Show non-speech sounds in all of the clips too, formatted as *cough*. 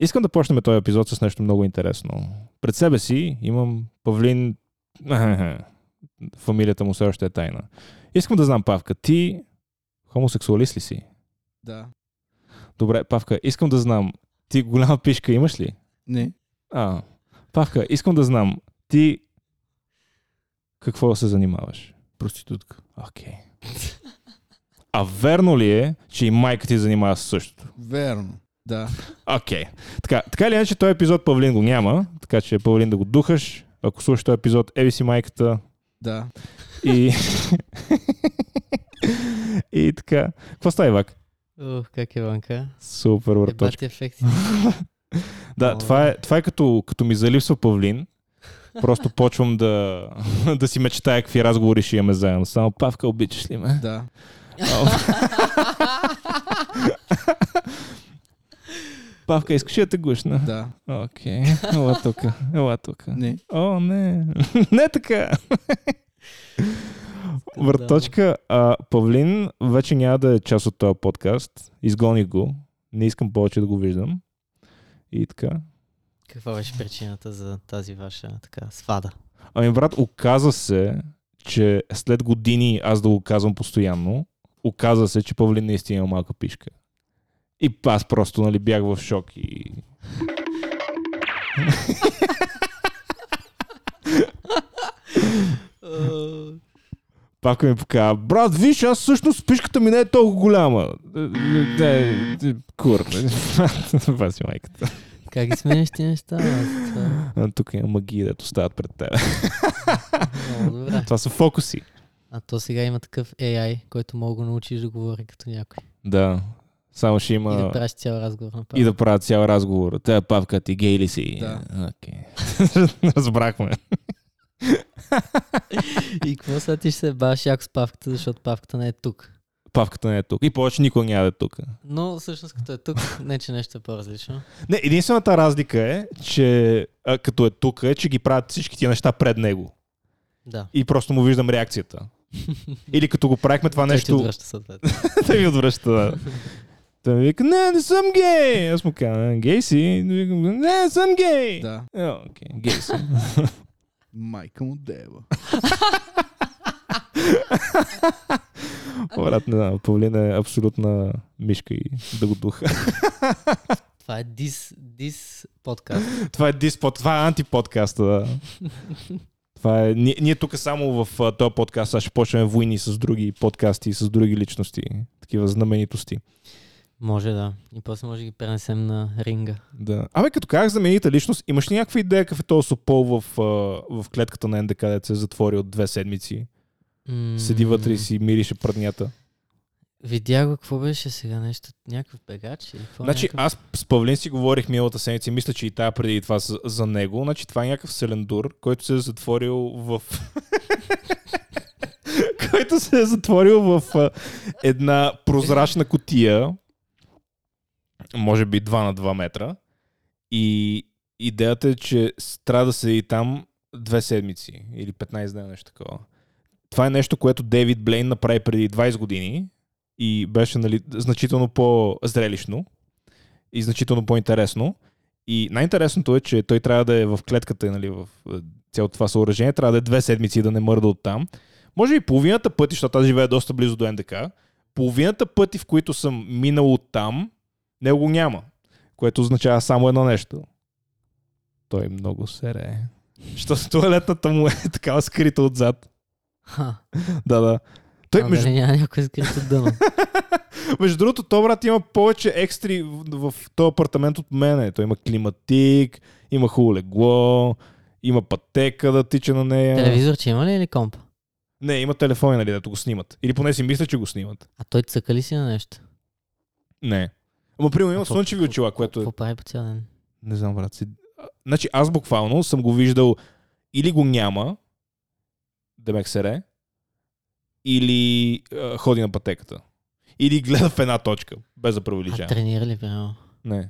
Искам да почнем този епизод с нещо много интересно. Пред себе си имам Павлин... *laughs* Фамилията му все още е тайна. Искам да знам, Павка, ти хомосексуалист ли си? Да. Добре, Павка, искам да знам, ти голяма пишка имаш ли? Не. А, Павка, искам да знам, ти какво се занимаваш? Проститутка. Окей. А верно ли е, че и майка ти занимава с същото? Верно. Да. Окей. Така, така или иначе, този епизод Павлин го няма, така че Павлин да го духаш. Ако слушаш този епизод, еви си майката Да. и... и така. Какво става, Ивак? Ух, как е Ванка? Супер, враточка. *laughs* Да, О. това е, това е като, като ми залипсва Павлин. Просто почвам да, *laughs* да си мечтая какви разговори ще имаме заедно. Само Павка, обичаш ли ме? Да. *laughs* Павка, искаш ли да те гушна? Да. Окей. Ела тук. Ела тук. Не. О, не. *laughs* не така. Върточка, а, Павлин вече няма да е част от този подкаст. Изгоних го. Не искам повече да го виждам. И така. Каква беше причината за тази ваша така свада? Ами, брат, оказа се, че след години аз да го казвам постоянно, оказа се, че Павлин наистина има малка пишка. И аз просто, нали, бях в шок и... Пак ми показва, брат, виж, аз всъщност пишката ми не е толкова голяма. Не, не, кур. *laughs* Това си майката. Как ги сменяш ти неща? А, Тук има магии, дето стават пред теб. е Много добре. Това са фокуси. А то сега има такъв AI, който мога да научиш да говори като някой. Да. Само ще има... И да правиш цял разговор направо. И да правят цял разговор. Тя павка ти гей ли си? Да. Окей. *laughs* Разбрахме. И какво сега ти ще се баш яко с павката, защото павката не е тук. Павката не е тук. И повече никой няма да е тук. Но всъщност като е тук, не че нещо е по-различно. Не, единствената разлика е, че а, като е тук, е, че ги правят всички тия неща пред него. Да. И просто му виждам реакцията. *laughs* Или като го правихме това Той ти нещо, отвръща съответно. *laughs* да ми отвръща. Да. Той ми вика, не, не съм гей. Аз му казвам, гей си. Викам, Не, съм гей. Да. Е, Окей, гей си. *laughs* Майка му дева. Брат, не знам, Павлин е абсолютна мишка и да го духа. *laughs* Това е дис, дис подкаст. Това е диспод, това е антиподкаста. Да. Това е, ние, ние тук само в този подкаст сега ще почнем войни с други подкасти, с други личности, такива знаменитости. Може да. И после може да ги пренесем на ринга. Да. Абе, като казах знаменита личност, имаш ли някаква идея какъв е този Сопол в, в клетката на НДК, където се е затвори от две седмици? М, Седи вътре и си мирише пръднята. Видя го, какво беше сега нещо? Някакъв бегач или какво? Значи някакъв... аз с Павлин си говорих миналата седмица и мисля, че и тая преди това за, за него. Значи това е някакъв селендур, който се е затворил в... *laughs* който се е затворил в една прозрачна котия, може би 2 на 2 метра. И идеята е, че трябва да седи там две седмици или 15 дена, нещо такова. Това е нещо, което Дейвид Блейн направи преди 20 години и беше нали, значително по-зрелищно и значително по-интересно. И най-интересното е, че той трябва да е в клетката, нали, в е, цялото това съоръжение, трябва да е две седмици да не мърда от там. Може би половината пъти, защото аз живея доста близо до НДК, половината пъти, в които съм минал от там, него го няма. Което означава само едно нещо. Той много сере. Защото туалетната му е *laughs* такава скрита отзад. Ха, Да, да. Той, а, между, дали няма някой скрито дъно. *laughs* между другото, то брат има повече екстри в, в този апартамент от мене. Той има климатик, има хубаво легло, има пътека да тича на нея. Телевизор, че има ли или комп? Не, има телефони, нали, дето го снимат. Или поне си мисля, че го снимат. А той цъка ли си на нещо? Не. Ама, примерно, има Какво- слънчеви очила, което е... Какво прави по цял ден? Не знам, брат. Си... А, Значи, аз буквално съм го виждал или го няма, Демек Сере, или а, ходи на пътеката. Или гледа в една точка, без да А преувеличавам. тренира ли, примерно? Не.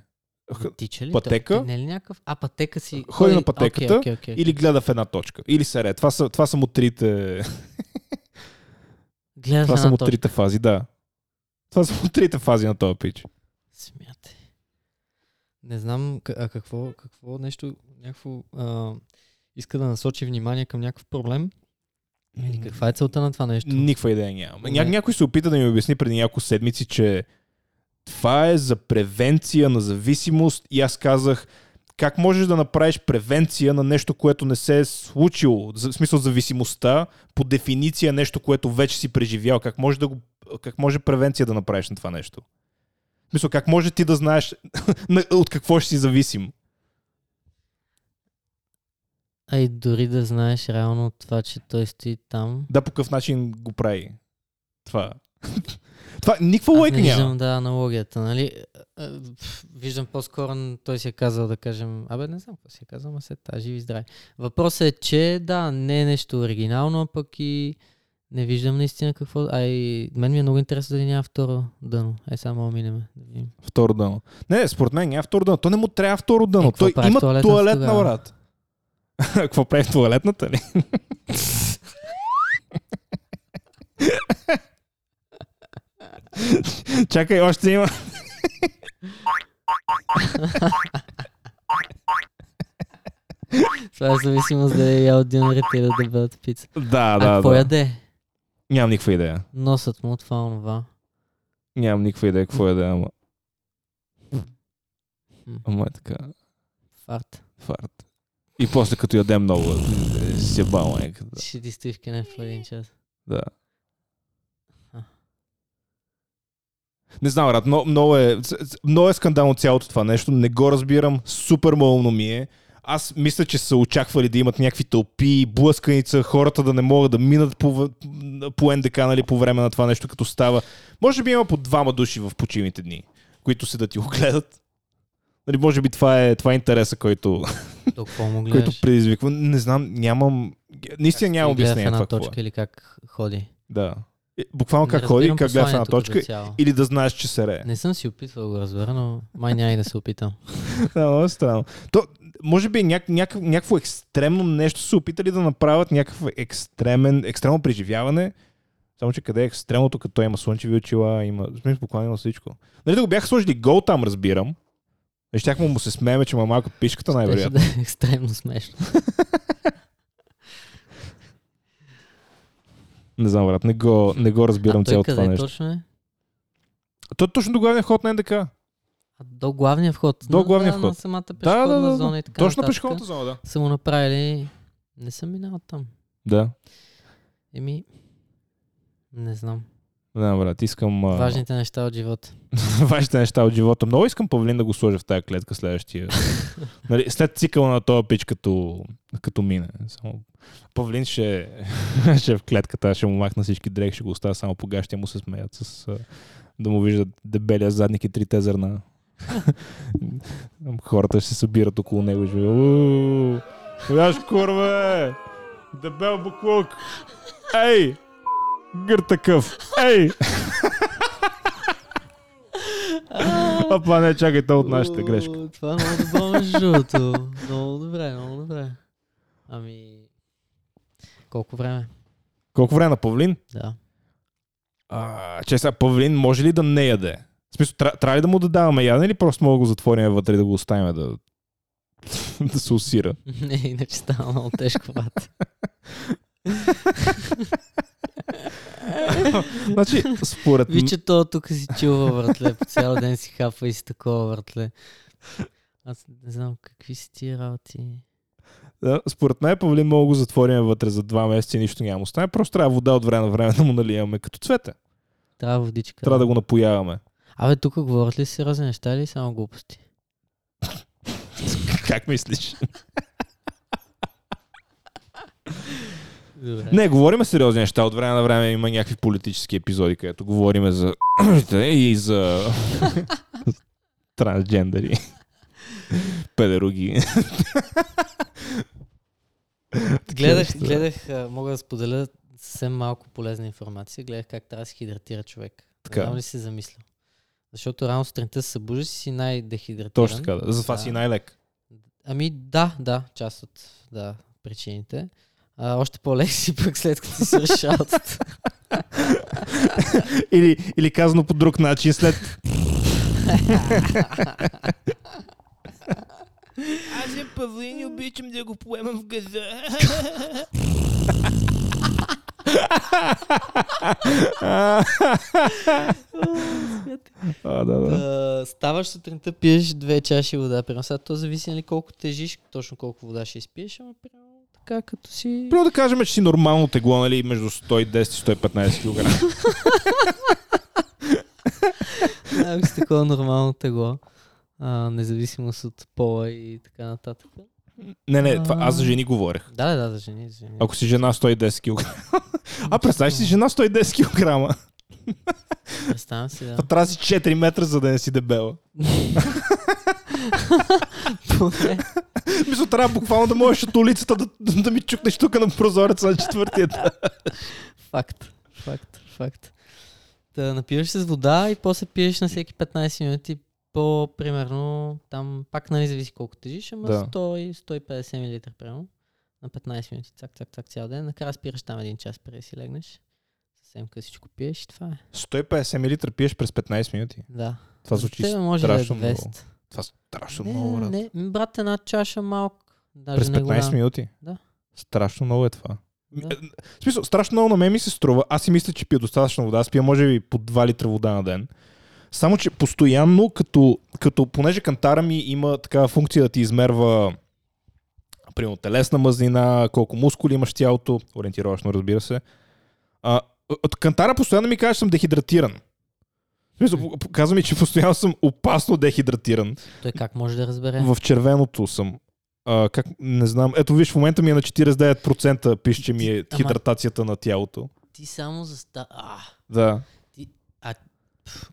Тича ли? пътека? Не е ли някакъв? А, пътека си. Ходи на пътеката Окей, окей, окей. Или гледа в една точка. Или сере. Това са, това са му трите, Гледа това са му точка. трите фази, да. Това са му трите фази на този пич. Смятай. Не знам а какво, какво нещо, някакво а, иска да насочи внимание към някакъв проблем. Или каква е целта на това нещо? Никаква идея нямам. Не. Ня- някой се опита да ми обясни преди няколко седмици, че това е за превенция на зависимост и аз казах как можеш да направиш превенция на нещо, което не се е случило. В смисъл зависимостта по дефиниция нещо, което вече си преживял. Как може, да го, как може превенция да направиш на това нещо? Смисъл, как може ти да знаеш *laughs* на- от какво ще си зависим? А и дори да знаеш реално това, че той стои там. Да, по какъв начин го прави това? *laughs* това никаква лойка не няма. виждам, да, аналогията, нали? А, пф, Виждам по-скоро, той си е казал да кажем, абе не знам какво си е казал, ма се та, живи и здрави. Въпросът е, че да, не е нещо оригинално, а пък и не виждам наистина какво. А и мен ми е много интересно дали няма второ дъно. Е, само минеме. Да видим. Второ дъно. Не, според мен няма второ дъно. То не му трябва второ дъно. Е, Той има туалетна тогава? врат. *laughs* Какво прави в туалетната ли? *laughs* Чакай, още има. *laughs* Това е зависимост дали е ял или да бъдат пица. Да, а да, какво да. яде? Нямам никаква идея. Носът му, това, онова. Нямам никаква идея какво яде, ама. М. Ама е така. Фарт. Фарт. И после като яде много, е, си е бал майката. Ще ти стои в кенеф в един час. Да. Не знам, брат, много, много, е, много е скандално цялото това нещо. Не го разбирам. Супер малумно ми е. Аз мисля, че са очаквали да имат някакви тълпи, блъсканица, хората да не могат да минат по, по НДК нали, по време на това нещо, като става. Може би има по двама души в почивните дни, които се да ти го гледат. Нали, може би това е, това е интереса, който, който предизвиква. Не знам, нямам... Наистина нямам обяснение една това какво точка е. или как ходи. Да. Е, Буквално как ходи, как гледа в една точка или да знаеш, че се рее. Не съм си опитвал да го разбера, но май няма и да се опитам. *laughs* Да, много странно. То, може би няк, няк, някакво екстремно нещо са опитали да направят, някакъв екстремен, екстремно преживяване. Само, че къде е екстремното, като има слънчеви очила, има, смисъл, буквално има всичко. Нали да го бяха сложили гол там, разбирам. И щяхме му се смееме, че има малко пишката, най-вероятно. да е екстремно смешно. *laughs* Не знам, брат, не го, не го разбирам цялото това нещо. точно е? То точно до главния ход на НДК. А, до главния вход. До На- главния да, вход. На самата пешеходна да, да, зона да. и така Точно нататък. пешеходната зона, да. Са му направили... Не съм минал там. Да. Еми... Не знам. Да, брат, искам... а, Важните неща от живота. *laughs* важните неща от живота. Много искам Павлин да го сложа в тази клетка следващия. *laughs* нали, след цикъла на този пич, като, като мине. Само... Павлин ще, *laughs* ще е в клетката, ще му махна всички дрехи, ще го оставя само по гащи, му се смеят с а, да му виждат дебелия задник и трите зърна. *laughs* Хората ще се събират около него и ще «Уу, Виж, курве! Дебел буклук! Ей! Гър такъв! Ей! *laughs* Опа, не, чакай, то от нашата грешка. Това е много добро между другото. Много добре, много добре. Ами... Колко време? Колко време на Павлин? Да. А, че сега Павлин може ли да не яде? В смисъл, тря- трябва ли да му да даваме ядене или просто мога да го затворим вътре и да го оставим да, *laughs* да се усира? *laughs* Не, иначе става много тежко, брат. *laughs* значи, според м- Виче то тук си чува въртле, по цял ден си хапва и си такова въртле. Аз не знам какви си тия работи. да, според мен Павлин мога да го затворим вътре за два месеца и нищо няма да му стане. Просто трябва вода от време на време да му наливаме като цвете. Трябва водичка. Трябва да го напояваме. Абе, тук говорят ли сериозни неща или само глупости? *laughs* как мислиш? Добре. Не, говориме сериозни неща. От време на време има някакви политически епизоди, където говориме за *clears throat* и за *laughs* трансджендери. Педеруги. *laughs* Гледах, гледах, мога да споделя съвсем малко полезна информация. Гледах как трябва да се хидратира човек. Така. Не знам ли си замисля. Защото рано сутринта се събуждаш си най-дехидратиран. Точно така. Да. Затова си най-лек. Ами да, да, част от да, причините. А, още по-лек си пък след като си работата. *laughs* или, или казано по друг начин, след *laughs* Аз е павлин и обичам да го поемам в газа. а, да, да. Ставаш сутринта, пиеш две чаши вода. Примерно сега то зависи нали, колко тежиш, точно колко вода ще изпиеш, ама примерно така като си... Първо да кажем, че си нормално тегло, нали, между 110 и 115 кг. *laughs* Ако си такова нормално тегло, а, независимост от пола и така нататък. не, не, това, аз за жени говорех. Да, да, за жени. За жени. Ако си жена 110 кг. а представяш си жена 110 кг. Представям си, да. Трябва си 4 метра, за да не си дебела. Мисля, трябва буквално да можеш от улицата да, да ми чукнеш тук на прозореца на четвъртия. етаж. Факт. Факт. Факт. Да напиваш се с вода и после пиеш на всеки 15 минути по, примерно, там пак нали зависи колко тежиш, ама Да. 100 и 150 мл, примерно, на 15 минути, цак, цак, цак цял ден. Накрая спираш там един час преди си легнеш. Съвсем късичко пиеш и това е. 150 мл пиеш през 15 минути. Да. Това звучи тебе може да е страшно много. 200. Това страшно Не, много, брат. не, брат, една чаша малко. Даже През не 15 голяма. минути? Да. Страшно много е това. Да. М, В смисъл, страшно много на мен ми се струва. Аз си мисля, че пия достатъчно вода. Аз пия може би по 2 литра вода на ден. Само, че постоянно, като, като понеже кантара ми има такава функция да ти измерва примерно телесна мазнина, колко мускули имаш тялото, ориентировъчно разбира се. А, от кантара постоянно ми каже, че съм дехидратиран. Смисъл, казва ми, че постоянно съм опасно дехидратиран. Той как може да разбере? В червеното съм. А, как, не знам. Ето виж, в момента ми е на 49% пише, че ми е Ама- хидратацията на тялото. Ти само за ста... А, Да.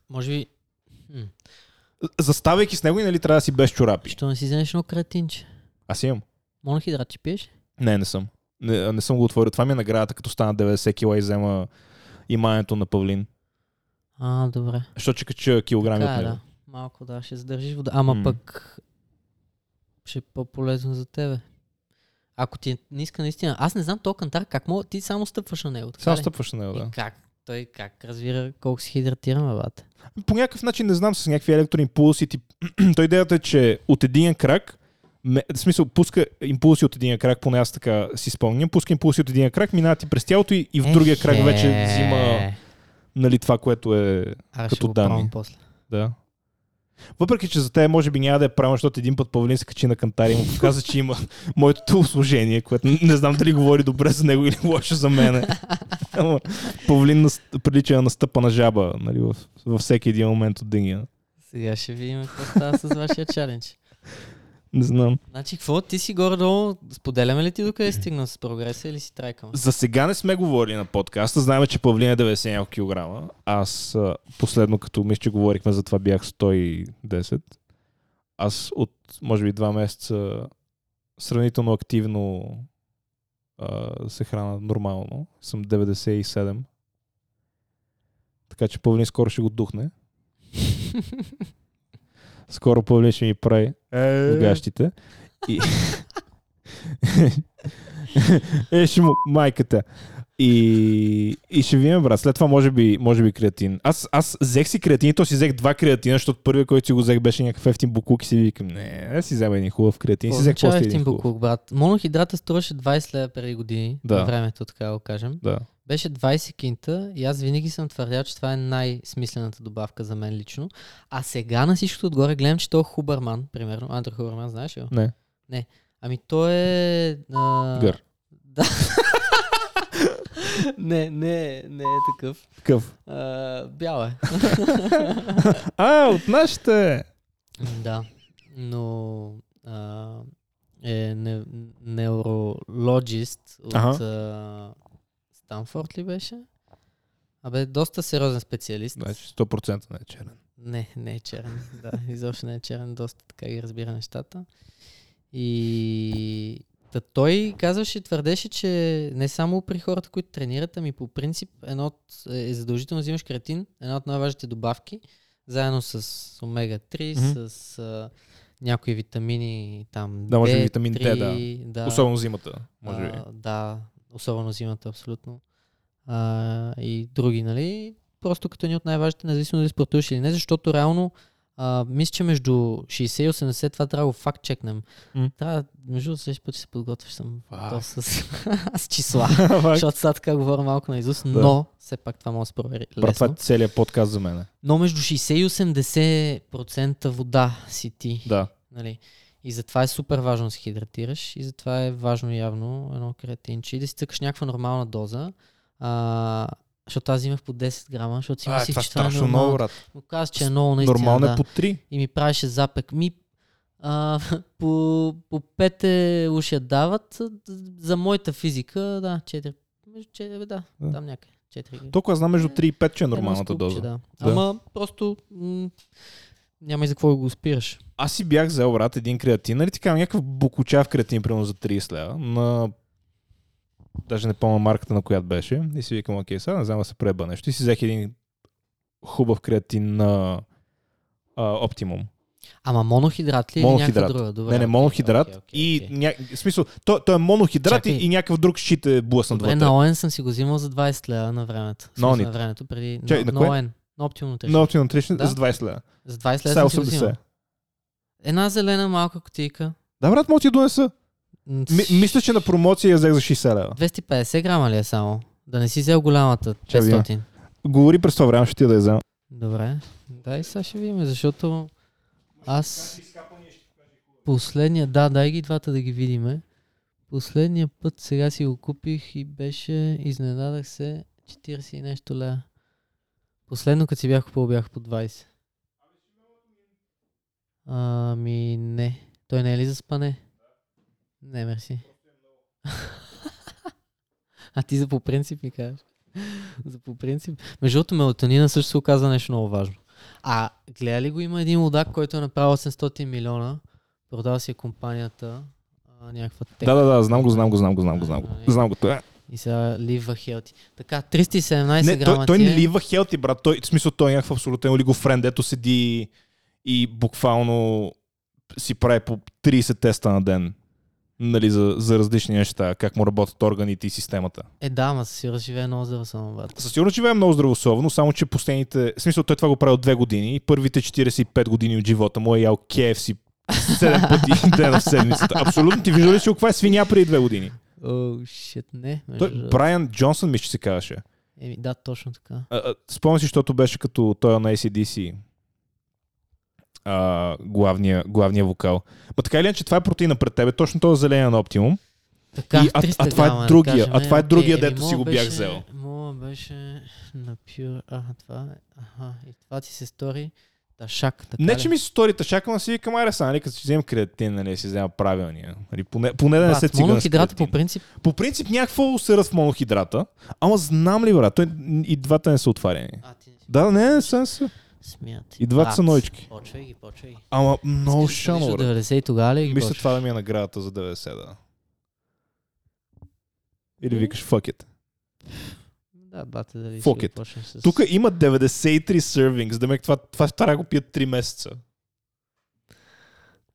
Може би... Хм, Заставайки с него и нали трябва да си без чорапи. що не си вземеш едно креатинче? Аз имам. Монохидрат ще пиеш? Не, не съм. Не, не съм го отворил. Това ми е наградата, като стана 90 кила и взема имането на Павлин. А, добре. Защото че кача килограми Така от е, него. да. Малко да, ще задържиш вода. Ама М. пък ще е по-полезно за тебе. Ако ти е ниска наистина, аз не знам то кантар как мога, ти само стъпваш на него. Така Само ли? стъпваш на него, да. И как? Той как разбира колко си хидратираме, бате? По някакъв начин не знам с някакви електроимпулси. Тип... *clears throat* Той идеята е, че от един крак в смисъл, пуска импулси от един крак, поне аз така си спомням, пуска импулси от един крак, минават ти през тялото и, и в другия крак вече взима нали, това, което е Аре, като данни. после. Да. Въпреки, че за те може би няма да е правилно, защото един път Павлин се качи на кантари и му показа, че има *laughs* моето телосложение, което не знам дали говори добре за него или лошо за мене. *laughs* Ама Павлин прилича на настъпа на жаба нали, във, във всеки един момент от деня. Сега ще видим какво става с вашия чалендж. Не знам. Значи, какво ти си горе-долу? Споделяме ли ти докъде си стигнал с прогреса или си трайкаме? За сега не сме говорили на подкаста. Знаем, че Павлин е 90 няколко килограма. Аз последно, като мисля, че говорихме за това, бях 110. Аз от, може би, два месеца сравнително активно а, се храна нормално. Съм 97. Така че Павлин скоро ще го духне. *laughs* Скоро Павлин ще ми прави гащите. И... *laughs* е, ще му майката. И, и ще видим, брат. След това може би, може би креатин. Аз, аз взех си креатин и то си взех два креатина, защото първият, който си го взех, беше някакъв ефтин буклук и си викам, не, да си взема един хубав креатин. Си взех после ефтин буклук, брат. Монохидрата струваше 20 лева преди години, Да. на времето, така го кажем. Да. Беше 20 кинта и аз винаги съм твърдял, че това е най-смислената добавка за мен лично. А сега на всичкото отгоре гледам, че той Хубърман, примерно, Андро Хубърман, знаеш ли? го? Не. Ами той е... А... Гър. Да. *laughs* не, не, не е такъв. Такъв. А, бял е. *laughs* А, от нашите! да. Но а, е не, неврологист от Аха. а, Станфорд ли беше? Абе, доста сериозен специалист. Значи 100% не е черен. Не, не е черен. Да, изобщо не е черен. Доста така ги разбира нещата. И Та той казваше, твърдеше, че не само при хората, които тренират, ами по принцип едно от, е задължително да взимаш креатин, една от най-важните добавки, заедно с омега-3, Мгм. с а, някои витамини, там Да, може би D3, витамин D, да. Особено зимата, може би. А, да, особено зимата, абсолютно. А, и други, нали? Просто като ни от най-важните, независимо дали спортуваш или не, защото реално А, мисля, че между 60 и 80, това трябва да го факт чекнем. М. Трябва, между следващия път ще се подготвиш съм с, *laughs* с числа. *laughs* Защото сега така говоря малко на изуст, но все пак това може да се провери Брат, това лесно. е целият подкаст за мен. Но между 60 и 80% вода си ти. Да. Нали? И затова е супер важно да се хидратираш и затова е важно явно едно креатинче и да си цъкаш някаква нормална доза. А, защото аз взимах по 10 грама, защото си А, мислих, е че това е нормално. много, брат. Но каза, че е много наистина. Нормално да. е по 3. И ми правеше запек. Ми, а, *laughs* по, по пете уж я дават. За моята физика, да, 4. Между 4, да, Да. там някъде. 4. Толкова знам между 3 и 5, че е нормалната скупче, доза. Да. Да. Ама просто м- няма и за какво да го спираш. Аз си бях взел, брат, един креатин. Нали така, някакъв букучав креатин, примерно за 30 лева. На... Даже не помня марката на която беше. И си викам, окей, сега не знам да се преба нещо. И си взех един хубав креатин на Optimum. Ама монохидрат ли или Монохидрат. някаква друга? Добре, не, не, монохидрат. окей, окей, и окей. ня... в смисъл, той, той е монохидрат Чакай. и, и някакъв друг щит е блъснат Добре, вътре. на ОН съм си го взимал за 20 лева на времето. На. На времето преди. Чакай, на, на на? ОН. На Optimum Nutrition. На Optimum Nutrition Да. за 20 лева. За 20 Сега лева го 80. взимал. Една зелена малка кутийка. Да, брат, мога ти донеса. Ми, мисля, че на промоция я взех за 60 лева. 250 грама ли е само? Да не си взел голямата, Ще видим. 500. Говори през това време, ще ти да я взема. Добре. Дай сега ще видим, защото аз последния, да, дай ги двата да ги видиме. Последния път сега си го купих и беше, изненадах се, 40 и нещо лева. Последно като си бях купил бях по 20. Ами не. Той не е ли за спане? Не, мерси. *laughs* а ти за по принцип ми кажеш. за по принцип. Между другото, мелатонина също се оказа нещо много важно. А гледа ли го има един лудак, който е направил 800 милиона, продава си е компанията, а, някаква тек. Да, да, да, знам го, знам го, знам го, знам го, знам го. Знам го. Той, И сега лива хелти. Така, 317 не, грама той, той не е. лива хелти, брат. Той, в смисъл, той е някакъв абсолютен олигофрен, дето седи и буквално си прави по 30 теста на ден. Нали, за, за различни неща, как му работят органите и системата. Е, да, ама със сигурност живее много здравословно, брат. Със сигурност живее много здравословно, само че последните... В смисъл, той това го прави от две години и първите 45 години от живота му е ял KFC 7 *laughs* пъти дена в седмицата. Абсолютно ти вижда ли си каква е свиня преди две години? О, шит, не. Той, Брайан Джонсън, мисля, че се казваше. Еми, да, точно така. Спомням си, защото беше като той на ACDC. А, главния, главния вокал. Ма така или иначе, това е протеина пред тебе, точно този зеления на Optimum. Така, И- а- 300 а това е грама, да другия, кажем, а това е другия, еми, дето си го бях взел. Моя беше на Pure... А, това е... Аха, и това ти се стори ташак, така Не, ли? че ми се стори тъшака, но си викам, айде са, нали, като си вземем креатин, нали, си взема правилния. Нали, поне, поне да не се с монохидрата по принцип По принцип някакво усърът в монохидрата, ама знам ли, брат, той, и двата не са отварени. А, ти Да, не, не са, са. смят. И двата са новички. Почвай ги, почвай ги. Ама много шано, видиш от брат. 90 и тогава ли ги Мисля, това да ми е наградата за 90, да. Или викаш fuck it. Да, бате, дали Fuck ще it. с... Тук има 93 сервингс, да ме това, това да го пият 3 месеца.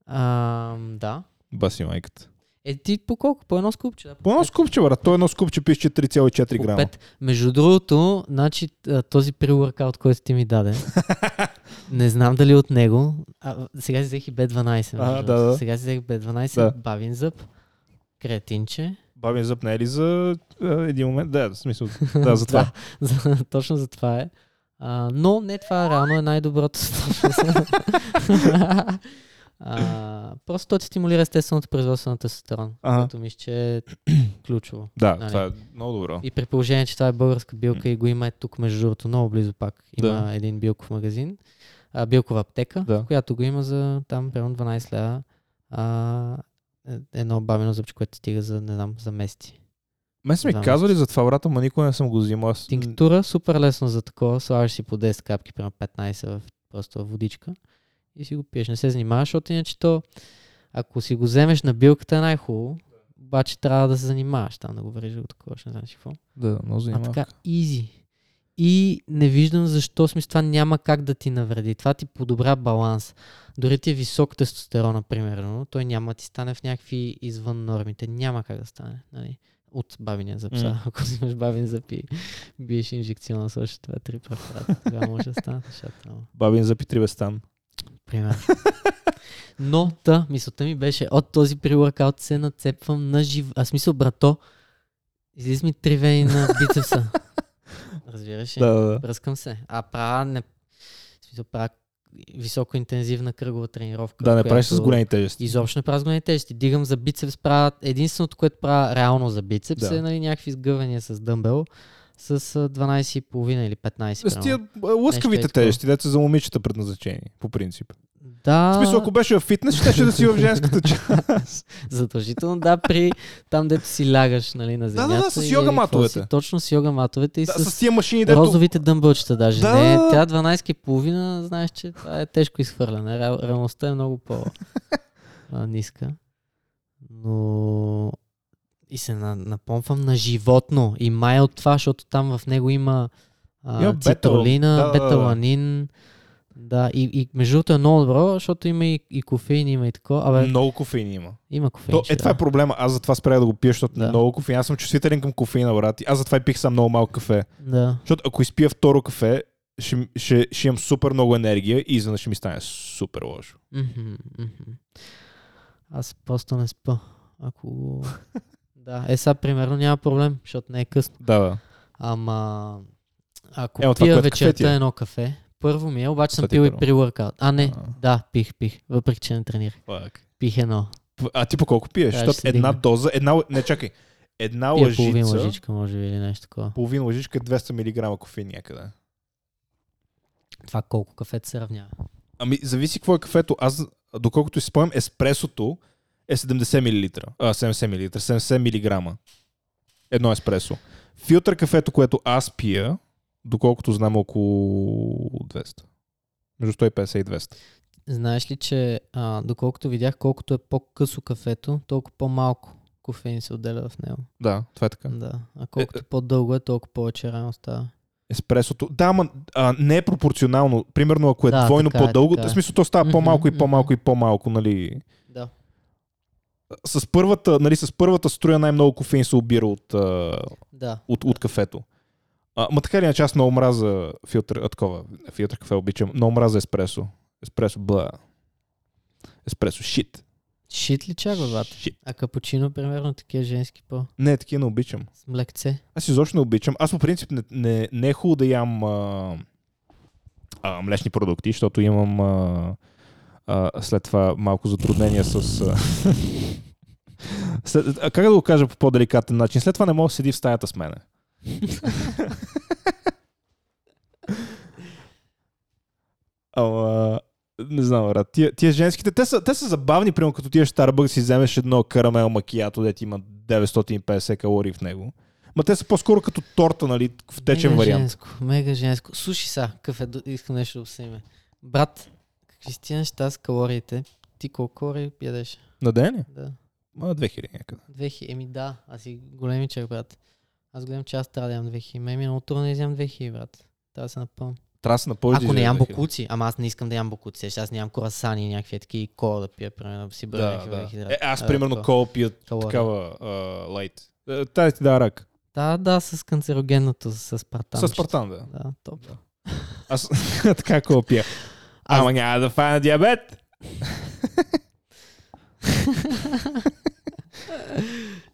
А, да. Баси майката. Е, ти по колко? По едно скупче? Да, По едно пет. скупче, брат. То едно скупче пише 3,4 По грама. Между другото, значи, този pre-workout, който ти ми даде, *laughs* не знам дали от него. А, сега си взех и B12. между А, да, да. Сега си взех B12, Да. бавин зъб, кретинче. Бабин зъб не е ли за а, един момент? Да, в смисъл. Да, за *laughs* това. Да, *laughs* точно за това е. А, но не това реално е най-доброто. *laughs* а, просто той ти стимулира естественото производство на тестостерон, Ага. което мисля, че е ключово. *clears throat* Да, Нали. това е много добро. И при положение, че това е българска билка и го има е тук между другото много близо пак. Има Да. един билков магазин, а, билкова аптека, Да. която го има за там примерно 12 лева. А, едно бабено зъбче, което ти стига за, не знам, за месеци. Мен са ми казвали за това, брата, ма никога не съм го взимал. Аз... Тинктура, супер лесно за такова. Слагаш си по 10 капки, примерно 15 в просто в водичка и си го пиеш. Не се занимаваш, защото иначе то, ако си го вземеш на билката е най-хубаво, обаче трябва да се занимаваш там, да го врежеш го такова, ще не знаеш какво. Да, много А занимавам. така, изи. И не виждам защо смисъл това няма как да ти навреди. Това ти подобря баланс. Дори ти е висок тестостерона, примерно, той няма да ти стане в някакви извън нормите. Няма как да стане. Нали? От бавения зъб. М. Mm. Ако си имаш бавен зъб и биеш инжекционна също това три препарата, тогава може да стане нещата. Бабин зъб и три без там. Пример. Но, да, мисълта ми беше, от този прилъркаут се нацепвам на жив... А смисъл, брато, излиза ми три вени на бицепса. Разбираш ли? Да, да. Бръскам се. А правя, не... смисъл, правя високоинтензивна кръгова тренировка. Да, не правиш с големи тежести. Изобщо не правя с големи тежести. Дигам за бицепс, правя единственото, което правя реално за бицепс Да. е нали, някакви сгъвания с дъмбел с а, 12,5 или 15. С тия лъскавите тежести, деца за момичета предназначени, по принцип. Да, В смисъл, ако беше в фитнес, ще да си в женската част. *laughs* задължително, да, при там, дето си лягаш нали, на да, земята. да, с и йога матовете. Си, точно с йога матовете и да, с, с тия машини, дето... розовите дъмбълчета даже. Да. Не, тя 12,5, знаеш, че това е тежко изхвърляне. Реал, реалността е много по-ниска. *laughs* Но и се на, напомпвам на животно. И май от това, защото там в него има а, бета- цитролина, да, да, да. Да, и, и между другото е много добро, защото има и, и кофеин, има и такова. Абе, Много кофеин има. има кофеин. То, е, това е проблема. Аз затова спрях да го пия, защото Да. много кофеин. Аз съм чувствителен към кофеина, брат. Аз затова и пих само много малко кафе. Да. Защото ако изпия второ кафе, ще, ще, ще имам супер много енергия и изведнъж ще ми стане супер лошо. Аз просто не спа. Ако... *laughs* да, е сега примерно няма проблем, защото не е късно. Да, да. Ама ако това, пия ти е. вечерта едно кафе, първо ми е, обаче съм пил и при workout. А, не, А. да, пих, пих. Въпреки, че не тренирах. Пих едно. А ти по колко пиеш? Да, Защото една дигна. доза, една... Не, чакай. Една Пия лъжица... половин лъжичка, може би, или нещо такова. Половин лъжичка е 200 мг кофеин някъде. Това колко кафе се равнява. Ами, зависи какво е кафето. Аз, доколкото си спомням, еспресото е 70 мл. А, 70 мл. 70 мг. Едно еспресо. Филтър кафето, което аз пия, доколкото знам е около 200. Между 150 и 200. Знаеш ли, че а, доколкото видях, колкото е по-късо кафето, толкова по-малко кофеин се отделя в него. Да, това е така. Да. А колкото по-дълго е, толкова повече рано става. Еспресото. Да, ма а, не е пропорционално. Примерно, ако е Да, двойно така е, по-дълго, така е. в смисъл то става по-малко и по-малко и по-малко, нали? Да. С първата, нали, с първата струя най-много кофеин се обира от, Да. от, от кафето. А, ма така или иначе аз много мраза филтър, а, такова, филтър кафе обичам, много мраза еспресо. Еспресо, бла. Еспресо, шит. Шит ли? Шит. А капучино, примерно, такива женски по Не, такива не обичам. с млекце. Аз изобщо не обичам. Аз по принцип не, не, не е хубаво да ям а, а, млечни продукти, защото имам а, а, след това малко затруднения с... А, *laughs* след, а, как да го кажа по по-деликатен начин? След това не мога да седи в стаята с мене. *laughs* Ама, не знам, брат. Тия, тия женските, те са, те са забавни, примерно като тия Starbucks си вземеш едно карамел макиято, дето има 950 калории в него. Ма те са по-скоро като торта, нали, в течен мега вариант. женско, мега женско. Слушай са, кафе, искам нещо да обсъдим. Брат, тия неща с калориите? Ти колко калории ядеш? На ден ли? Да. Ма 2000 някъде. 2000, еми да, аз си големичък, брат. Аз гледам, че аз трябва да ям 2000. Ме е много трудно да изям 2000, брат. Трябва да се напълня. Трябва да се напълни. Ако не ям бокуци, ама аз не искам да ям бокуци. Аз нямам корасани и някакви такива кола да пия, примерно, да си бъда Да, някакви да. въглехидрати. Е, аз А, примерно кола пия Калории. такава лайт. Е, Тая ти да рак. Да, да, с канцерогенното, с спартан. С Спартан, да. Да, топ. Аз *laughs* така кола пия. Аз- Ама няма да фана диабет. *laughs*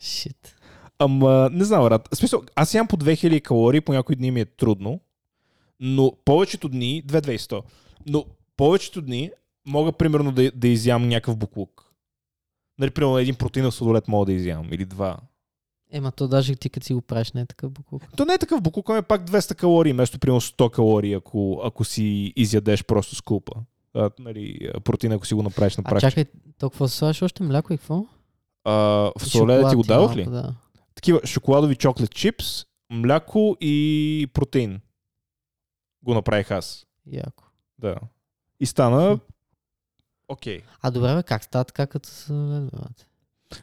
Шит. Ама, не знам, брат. Смисъл, аз ям по 2000 калории, по някои дни ми е трудно, но повечето дни, 2100, но повечето дни мога примерно да, да изям някакъв буклук. Нали, примерно един протеинов сладолет мога да изям, или два. Ема то даже ти като си го правиш, не е такъв буклук. То не е такъв буклук, ами е пак 200 калории, вместо примерно 100 калории, ако, ако си изядеш просто скупа. А, нали, протеин, ако си го направиш на А практика. чакай, толкова слагаш още мляко и какво? А, в И сладоледа ти го дадох ли? Да. Такива шоколадови чоклет чипс, мляко и протеин. Го направих аз. Яко. Да. И стана окей. А добре, бе, как става така, като се?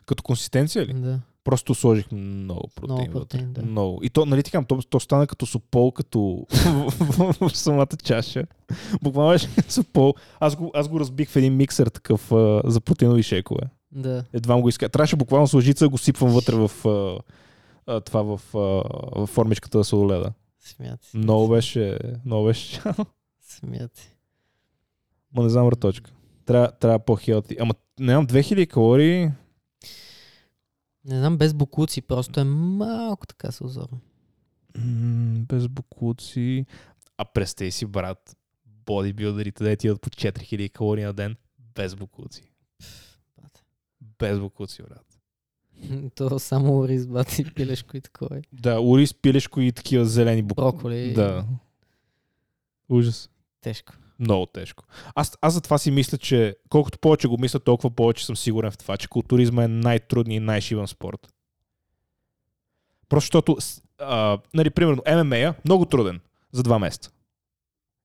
Като консистенция ли? Да. Просто сложих много протеин. Много вътре. протеин, да. Много. И то, нали ти казвам, то, то стана като супол, като *laughs* в, самата чаша. Буквално беше *laughs* супол. Аз го, аз го разбих в един миксер такъв а, за протеинови шейкове. Да. Едва го иска. Трябваше буквално с лъжица да го сипвам вътре в а, а, това в, а, в формичката за сладоледа. Смяти. Много беше, много беше. Смяти. Ма не знам враточка. Трябва, трябва по-хелти. Ама нямам 2000 калории. Не знам, без букуци, просто е малко така се озорно. Без букуци. А представи си, брат, бодибилдерите да отиват по 4000 калории на ден без букуци. Без букуци, брат. *laughs* То само ориз, бати, пилешко и такова. Да, ориз, пилешко и такива зелени букуци. Броколи. Да. Ужас. Тежко. Много тежко. Аз, аз затова си мисля, че колкото повече го мисля, толкова повече съм сигурен в това, че културизма е най-трудният и най-шиван спорт. Просто защото, а, нали, примерно, ММА много труден за два месеца.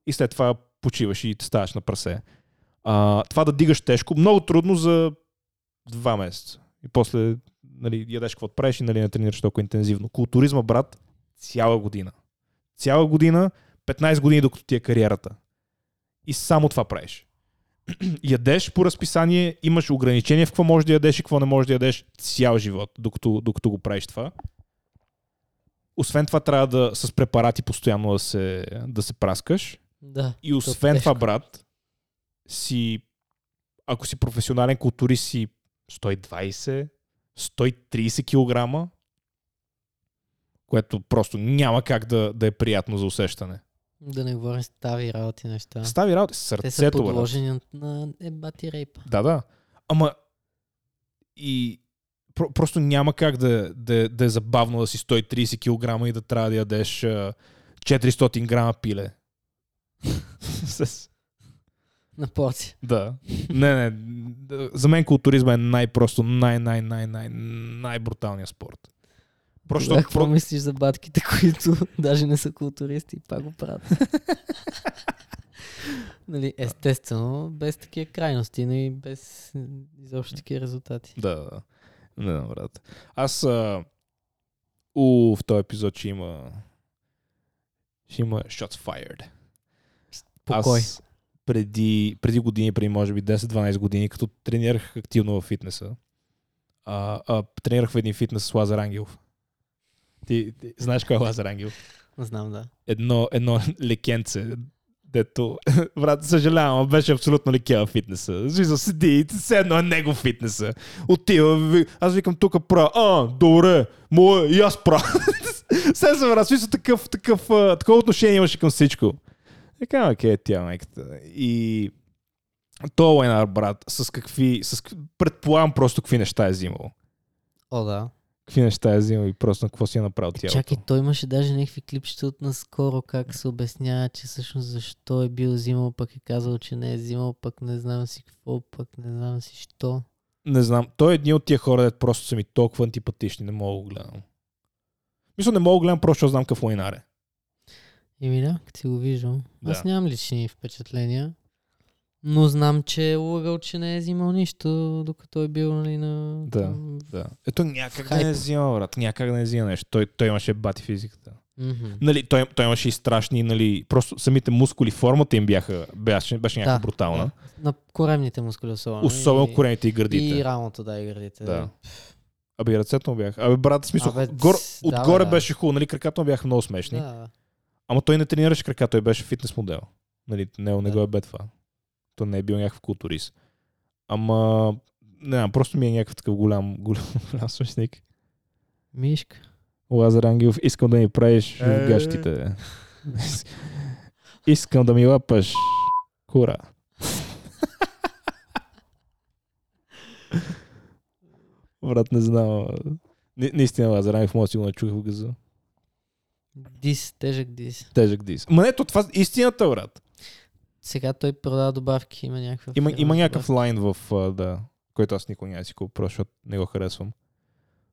И след това почиваш и ставаш на прасе. А, това да дигаш тежко, много трудно за два месеца. И после нали, ядеш какво правиш и нали, не тренираш толкова интензивно. Културизма, брат, цяла година. Цяла година, 15 години докато ти е кариерата. И само това правиш. *clears throat* ядеш по разписание, имаш ограничения в какво можеш да ядеш и какво не можеш да ядеш цял живот, докато, докато го правиш това. Освен това трябва да с препарати постоянно да се, да се праскаш. Да. И освен това, брат, си, ако си професионален културист, си 120, 130 кг, което просто няма как да, да е приятно за усещане. Да не говорим стави работи неща. Стави работа, Те са сърцето, брат. подложени на ебати рейпа. Да, да. Ама и про- просто няма как да, да, да е забавно да си 130 кг и да трябва да ядеш а, 400 грама пиле. С- *laughs* На порция. Да. Не, не. За мен културизма е най-просто, най-най-най-най най-бруталният спорт. Просто, Просто, какво про... мислиш за батките, *laughs* които даже не са културисти и пак го правят? *laughs* нали, естествено, без такива крайности, но и без изобщо такива резултати. Да, да. Не, брат. Аз а... У, в този епизод ще има ще има shots fired. Покой. Аз преди, преди години, преди може би 10-12 години, като тренирах активно в фитнеса, а, а, тренирах в един фитнес с Лазар Ангелов. Ти, ти знаеш кой е Лазар Ангелов? Знам, да. Едно, едно *laughs* лекенце, дето, *laughs* брат, съжалявам, беше абсолютно в фитнеса. Смисъл, седи все едно е него фитнеса. Отива, аз викам тук правя, а, добре, мое, и аз правя. *laughs* Се съм такъв, такъв, такова отношение имаше към всичко. Така, окей, тя майката. И то лайнар, брат, с какви, с, предполагам просто какви неща е взимал. О, да. Какви неща е взимал и просто на какво си е направил тялото. Чакай, той имаше даже някакви клипчета от наскоро, как се обяснява, че всъщност защо е бил взимал, пък е казал, че не е взимал, пък не знам си какво, пък не знам си що. Не знам. Той е един от тия хора, дето просто са ми толкова антипатични. Не мога да го гледам. Мисля, не мога да гледам, просто знам какъв лайнар е. Еми да, като си го виждам. Да. Аз нямам лични впечатления, но знам, че е лъгал, че не е взимал нищо, докато е бил нали, на... Да. там, Да. Ето някак да Хайп. не е взимал, брат. Някак да не е взимал нещо. Той, той имаше бати физиката. Мгм. Нали, той, той имаше и страшни, нали, просто самите мускули, формата им бяха, беше, беше някаква Да, брутална. На коремните мускули особено. Особено и, корените и гърдите. И рамото, да, и гърдите. Да. Абе, и ръцете му бяха. Абе, брат, смисъл, Абе, гор, да, отгоре да. беше хубаво, нали, краката му бяха много смешни. Да. Ама той не тренираше крака, той беше фитнес модел. Нали, не, не Да. го е бе това. То не е бил някакъв културист. Ама, не знам, просто ми е някакъв такъв голям, голям, *laughs* голям смешник. Мишка. Лазар Ангелов, искам да ми правиш в Е. гащите. искам да ми лапаш кура. Брат, не знам. Наистина Лазар Ангелов, може да си го начух в газа. Дис, тежък дис. Тежък дис. Ма не, то това е истината, брат. Сега той продава добавки, има някаква Има, има някакъв лайн в, да, който аз никога няма си купя, защото не го харесвам.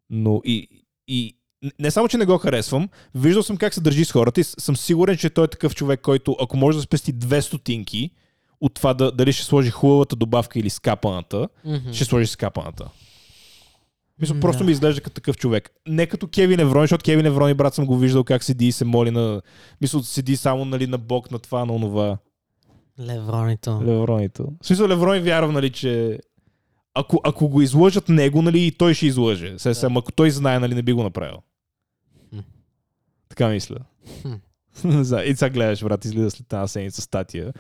Но и, и не само, че не го харесвам, виждал съм как се държи с хората и съм сигурен, че той е такъв човек, който ако може да спести 200 стотинки от това да, дали ще сложи хубавата добавка или скапаната, Мгм. ще сложи скапаната. Мисля, просто да. ми изглежда като такъв човек. Не като Кевин Еврони, защото Кевин Еврони, брат, съм го виждал как седи и се моли на... Мисля, седи само нали, на бок на това, на онова. Левронито. Левронито. В смисъл Леврони вярва, нали, че ако, ако го излъжат него, нали, и той ще излъже. Се, Да. да. ако той знае, нали, не би го направил. Хм. Така мисля. Хм. *laughs* Не знам. И сега гледаш, брат, излиза след тази седмица статия.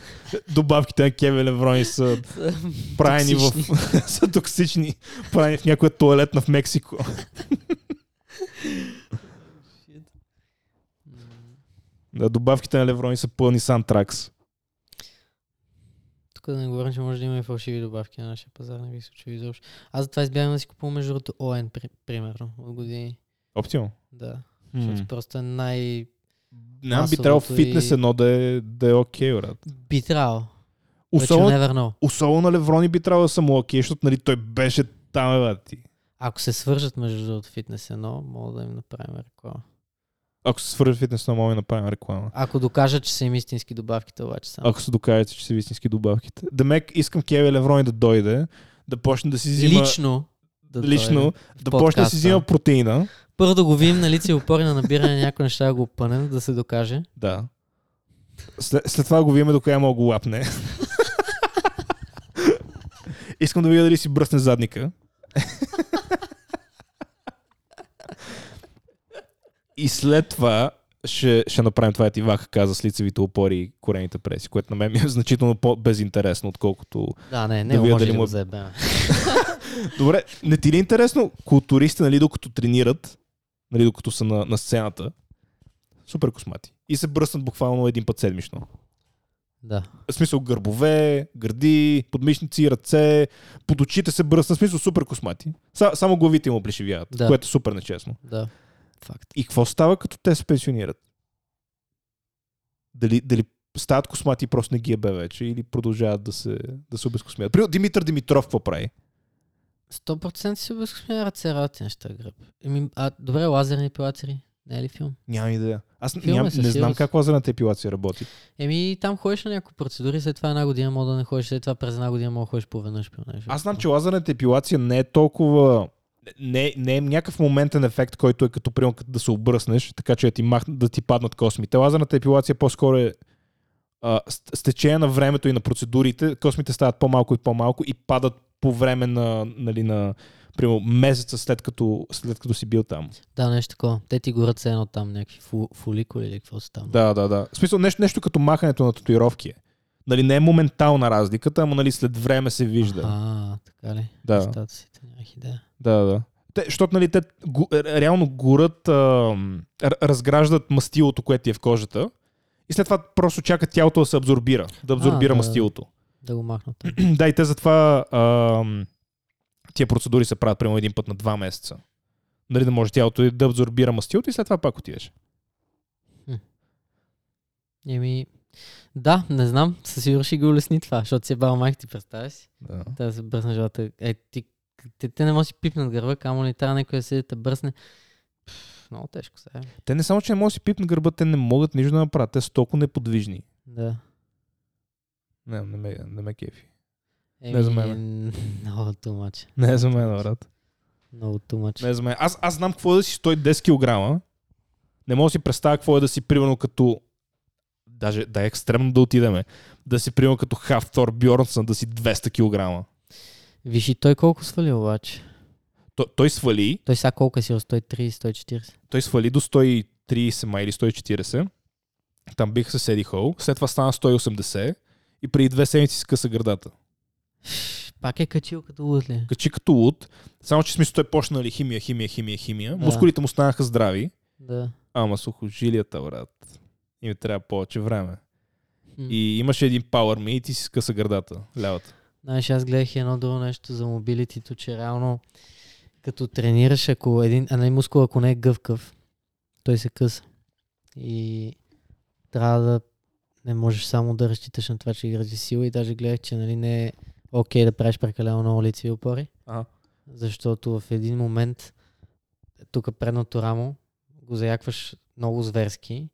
Добавките на Кевин Леврони *laughs* са правени в... Токсични. *laughs* са токсични. Правени в някоя туалетна в Мексико. Да, добавките на Леврони са пълни с антракс. Тук да не говорим, че може да има и фалшиви добавки на нашия пазар, не бих се чули изобщо. Аз затова избягвам да си купувам между другото ОН, при, примерно, от години. Оптимално. Да. Защото просто е най... Нямам би трябвало фитнес и- едно да е, да е окей, брат. Би трябвало. Особено... Особено, на Леврони би трябвало да съм окей, защото нали, той беше там, брат. ти. Ако се свържат между другото фитнес едно, мога да им направим реклама. Ако се свържи фитнес, но мога да направим реклама. Ако докажат, че са им истински добавките, обаче само. Ако се докажете, че са истински добавките. Демек, искам Кеви Леврони да дойде, да почне да си взима... Лично. Да лично да почне да си взима протеина. Първо да го видим на лице и опори на набиране на някои неща да го опънем, да се докаже. Да. След, след това го видим до коя мога да го лапне. Искам да видя дали си бръсне задника. и след това ще, ще направим това, ти Ваха каза с лицевите опори и корените преси, което на мен ми е значително по-безинтересно, отколкото... Да, не, Да не, видя може дали да му- заебем. *laughs* Добре, не ти ли е интересно културистите, нали, докато тренират, нали, докато са на, на сцената, супер космати. И се бръснат буквално един път седмично. Да. В смисъл гърбове, гърди, подмишници, ръце, под очите се бръснат, в смисъл супер космати. Са, само главите им оплешивяват, Да. което е супер нечестно. Да. Факт. И какво става, като те се пенсионират? Дали, дали стават космати и просто не ги ебе вече или продължават да се, да се обезкосмят? Примерно Димитър Димитров какво прави? 100% си обезкосмя ръце, работи неща гръб. Еми, а, добре, лазерни епилатори. Не е ли филм? Нямам идея. Аз Филм е ням, със не знам как лазерната епилация работи. Еми, там ходиш на някои процедури, след това една година мога да не ходиш, след това през една година мога да ходиш поведнъж. примерно, нещо. Аз знам, че лазерната епилация не е толкова... Не, не е някакъв моментен ефект, който е като примерно да се обръснеш, така че да ти, мах, да ти паднат космите. Лазерната епилация по-скоро е а, с, с течение на времето и на процедурите, космите стават по-малко и по-малко и падат по време на, нали, на примерно, месеца след като, след като си бил там. Да, нещо такова. Те ти горят се едно там, някакви фу, фуликули или какво са там. Да, да, да. В смисъл, нещо, нещо като махането на татуировки е. Нали, не е моментална разликата, ама нали, след време се вижда. А, така ли? Да. Си, нямах идея. Да, да. Те, защото нали, те го, ре- реално горят, а, разграждат мастилото, което ти е в кожата и след това просто чакат тялото да се абсорбира, да абсорбира А, да, мастилото. Да го махнат. *clears throat* да, и те затова а, тия процедури се правят примерно един път на два месеца. Нали, да може тялото да абсорбира мастилото и след това пак отидеш. Еми, да, не знам, със сигурност ще го улесни това, защото си е бал майка ти, представя си. Да. Та се бръсне живота. Е, ти, те, те не може да си пипнат гърба, камо ли трябва някой да седи да бръсне. Пф, много тежко сега. Те не само, че не могат да си пипнат гърба, те не могат нищо да направят. Те са толкова неподвижни. Да. Не, не ме, не ме кефи. Еми, Не за мен. Много too much. Не е за мен, брат. Много too much. Не е за мен. Аз, аз знам какво е да си 110 кг. Не мога да си представя какво е да си примерно като даже да е екстремно да отидеме. Да си примерно като Хафтор Бьорнсън, да си 200 кг. Виж и той колко свали обаче. Той, той свали, Той сега колко е си? 130, 140. той свали до 130 май или 140. Там бих се седи хол. След това стана 180 и преди две седмици скъса гърдата. Пак е качил като луд ли? Качи като луд. Само, че смисъл той почна нали, химия, химия, химия, химия. Да. Мускулите му станаха здрави. Да. Ама сухожилията, брат. И ми трябва повече време. М. И имаше един Power Me и ти си скъса гърдата, лявата. Знаеш, аз гледах едно друго нещо за мобилитито, че реално като тренираш, ако един, а не мускул, ако не е гъвкав, той се къса. И трябва да не можеш само да разчиташ на това, че играш сила и даже гледах, че нали, не е окей да правиш прекалено много лицеви опори, Ага. защото в един момент тук предното рамо го заякваш много зверски,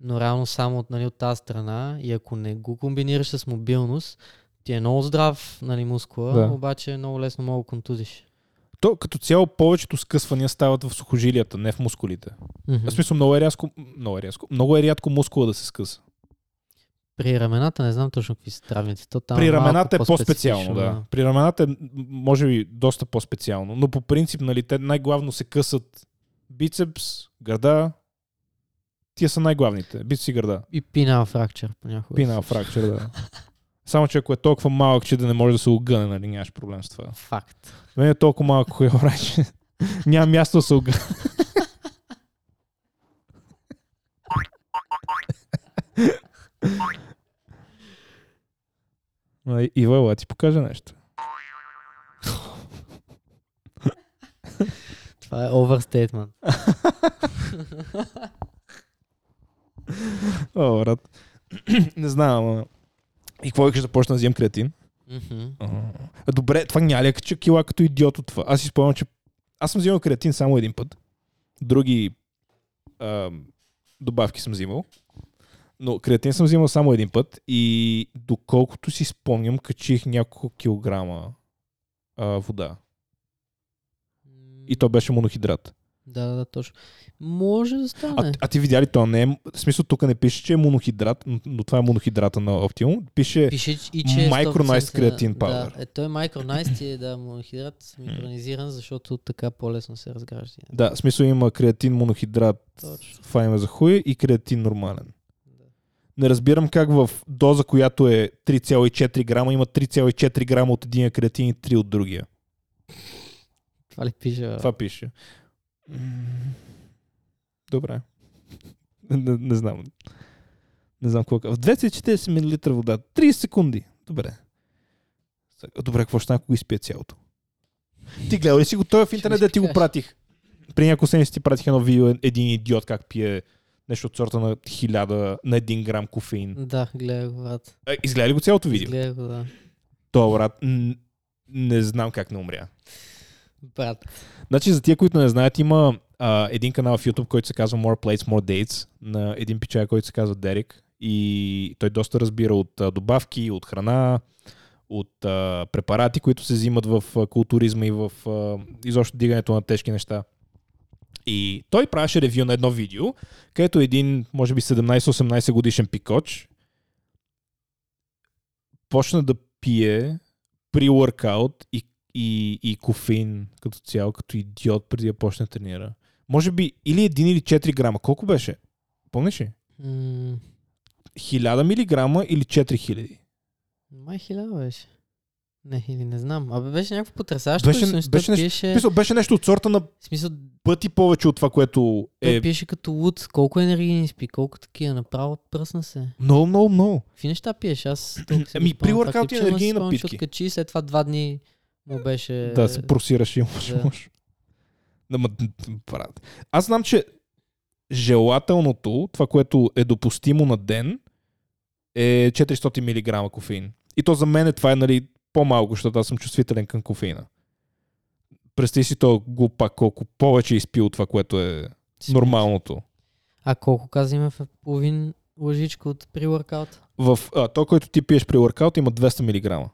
но реално само от, нали, от тази страна и ако не го комбинираш с мобилност, ти е много здрав нали, мускула, Да. обаче много лесно мога да контузиш. То като цяло повечето скъсвания стават в сухожилията, не в мускулите. Мгм. В смисъл много е рязко, много е рязко, много е рядко мускула да се скъса. При рамената не знам точно какви са травмите. То там При рамената е по-специално, да. При рамената е, може би, доста по-специално. Но по принцип, нали, те най-главно се късат бицепс, гърда, Тия са най-главните. Бит си гърда. И пинал фракчер понякога. Пинал фракчер, да. *laughs* Само, че ако е толкова малък, че да не може да се огъне, нали, нямаш проблем с това. Факт. Мен е толкова малък хуй, че *laughs* няма място да се огъне. *laughs* Ай, Ива, ела ти покажа нещо. Това е оверстейтмент. О, брат. не знам, ама... И какво викаш да почна да взимам креатин? А, добре, това няма ли кача кила като идиот от това? Аз си спомням, че аз съм взимал креатин само един път. Други а, добавки съм взимал. Но креатин съм взимал само един път и доколкото си спомням, качих няколко килограма а, вода. И то беше монохидрат. Да, да, да, точно. Може да А, стане. а ти видя ли, то не е... В смисъл, тук не пише, че е монохидрат, но- това е монохидрата на Optimum. Пише Пише, и че е Micronized 100% creatine Да, powder. е, той е micronized и е да, монохидрат микронизиран, защото така по-лесно се разгражда. Да, в смисъл има креатин, монохидрат, Точно. това има за хуя и креатин нормален. Не разбирам как в доза, която е 3,4 грама, има 3,4 грама от един креатин и 3 от другия. Това ли пише? Това пише. Добре. Не, не знам. Не знам колко. В 240 мл вода. 30 секунди. Добре. Добре, какво ще стане, ако го изпия цялото? Ти гледа ли си го? Той е в интернет, да ти го пратих. При няколко седмици ти пратих едно видео, един идиот как пие нещо от сорта на 1000 на 1 грам кофеин. Да, гледах го, брат. Е, Изгледа ли го цялото видео? Гледах го, да. То, брат, не знам как не умря. Брат. Значи за тия, които не знаят, има а, един канал в YouTube, който се казва More Plates, More Dates, на един пичай, който се казва Дерек. И той доста разбира от а, добавки, от храна, от а, препарати, които се взимат в а, културизма и в а, изобщо дигането на тежки неща. И той правеше ревю на едно видео, където един, може би 17-18 годишен пикоч почна да пие при workout и, и, и кофеин като цяло, като идиот преди да почне да тренира. Може би или 1 или 4 грама. Колко беше? Помниш ли? М, 1000 милиграма или 4000? Май хиляда беше. Не, или не знам. Абе беше някакво потрясащо. Беше- Беше, беше, пиеше, Мисъл, беше нещо от сорта на смисъл, пъти повече от това, което той е пиеше като луд. Колко енергийни спи, колко такива. Направо пръсна се. много, много, много. Какви неща пиеш? Аз толкова Ами, при workout и ама че напитки. Откачи, след това два дни му беше... Да, се просираш и имаш да. мъж. Да, ма, брат. Аз знам, че желателното, това, което е допустимо на ден, е 400 мг кофеин. И то за мен е това е нали, по-малко, защото аз съм чувствителен към кофеина. Представи си то глупак, колко повече е изпил от това, което е нормалното. А колко каза има в половин лъжичка от при workout? В а, то, който ти пиеш при workout, има 200 мг.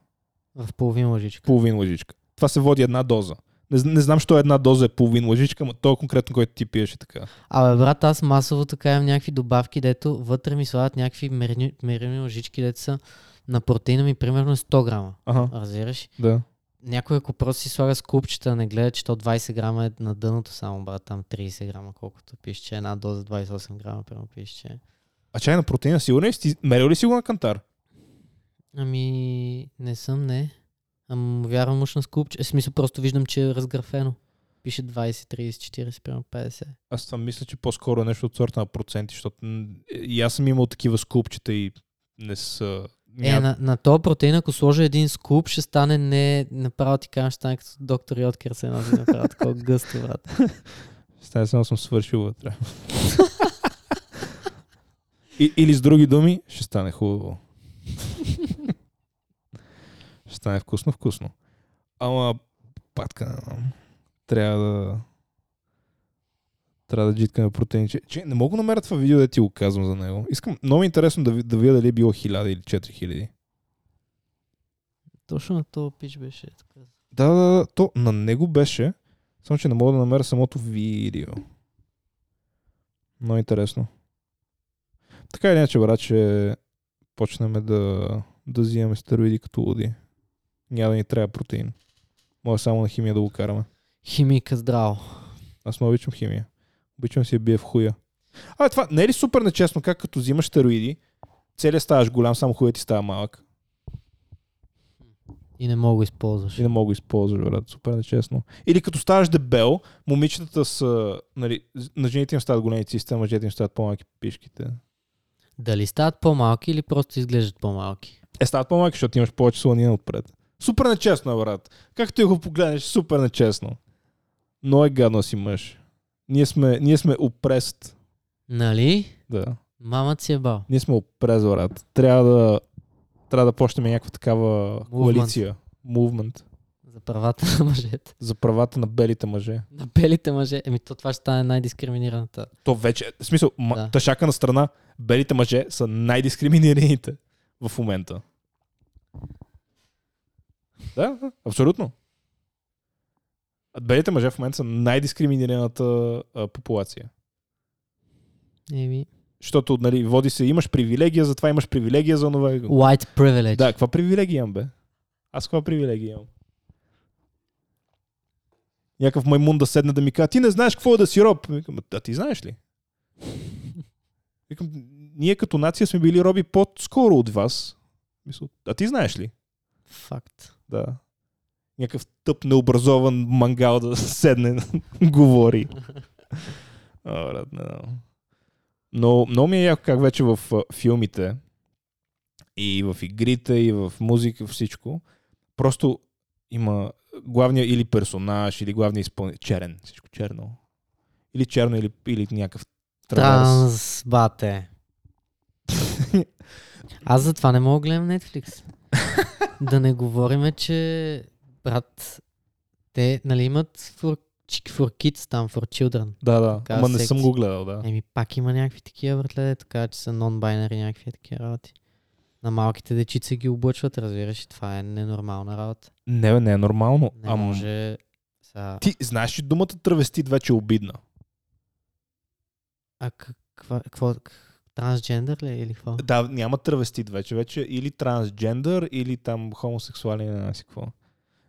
В половин лъжичка. Половин лъжичка. Това се води една доза. Не, не знам, що една доза е половин лъжичка, но то конкретно, който ти пиеш е така. Абе, брат, аз масово така имам някакви добавки, дето вътре ми слагат някакви мерни, мерени лъжички, дето са на протеина ми примерно е 100 грама. Ага, Разбираш? да. Някой ако просто си слага скупчета, не гледа, че то 20 грама е на дъното само, брат, там 30 грама, колкото пише, че една доза 28 грама, примерно пише, че... А чай на протеина, сигурен ли си? Мерил ли си го на кантар? Ами, не съм, не. Ама вярвам уж на скупче. В смисъл, просто виждам, че е разграфено. Пише 20, 30, 40, примерно 50. Аз това мисля, че по-скоро е нещо от сорта на проценти, защото и аз съм имал такива скупчета и не са... Е, на, на този протеин, ако сложа един скуп, ще стане не... Направо ти кажа, ще стане като доктор Йоткер се носи направо такова *laughs* гъсто, брат. Стая само съм свършил вътре. и, или с други думи, ще стане хубаво. ще стане вкусно, вкусно. Ама, патка, трябва да... Трябва да джиткаме протеин. Че, не мога да намеря това видео да ти го казвам за него. Искам много е интересно да, да видя дали е било 1000 или 4000. Точно на този пич беше така. Да, да, да, то на него беше, само че не мога да намеря самото видео. Много интересно. Така или иначе, брат, че почнем да, да взимаме стероиди като луди. Няма да ни трябва протеин. Може само на химия да го караме. Химика здраво. Аз много обичам химия. Обичам си я бия в хуя. А, това не е ли супер нечестно, как като взимаш стероиди, целият ставаш голям, само хуят ти става малък. И не мога да го използваш. И не мога да го използваш, брат. Супер нечестно. Или като ставаш дебел, момичетата са, нали, на жените им стават големи цисти, а мъжете им стават по-малки пишките. Дали стават по-малки или просто изглеждат по-малки? Е, стават по-малки, защото имаш повече сланина отпред. Супер нечестно, брат. Както и го погледнеш, супер нечестно. Но е гадно си мъж. Ние сме, ние сме опрест. Нали? Да. Мамът си е бал. Ние сме опрест, брат. Трябва да, трябва да почнем някаква такава коалиция. Мувмент. За правата на мъжете. За правата на белите мъже. На белите мъже. Еми то това ще стане най-дискриминираната. То вече, в смисъл, Да. тъшака на страна, белите мъже са най-дискриминираните в момента. Да, абсолютно. Белите мъже в момента са най-дискриминираната а, популация. Еми. Защото, нали, води се, имаш привилегия, затова имаш привилегия за това. White privilege. Да, каква привилегия имам, бе? Аз каква привилегия имам? Някакъв маймун да седне да ми каже, ти не знаеш какво е да си роб. Викам, а ти знаеш ли? *laughs* Викам, ние като нация сме били роби по-скоро от вас. Мисля, а ти знаеш ли? Факт. Да. Някакъв тъп, необразован мангал да седне *laughs* говори. *laughs* О. Но много ми е яко как вече в филмите и в игрите, и в музика, всичко, просто има главния или персонаж, или главния изпълнител. Черен. Всичко черно. Или черно, или, или някакъв траверс. Транс, бате. *laughs* Аз затова не мога да гледам Netflix. да не говориме, че брат, те нали имат for, for kids там, for children. Да, да. Такава Ама не съм го гледал, да. Еми пак има някакви такива братле, така че са non-binary някакви такива работи. На малките дечица ги облъчват, разбираш, и това е ненормална работа. Не, не е нормално. Не Ама може... Са... Ти знаеш, че думата травестит вече е обидна. А каква, какво, трансджендър ли е или какво? Да, няма травестит вече. Вече или трансджендър, или там хомосексуален, не знам си какво.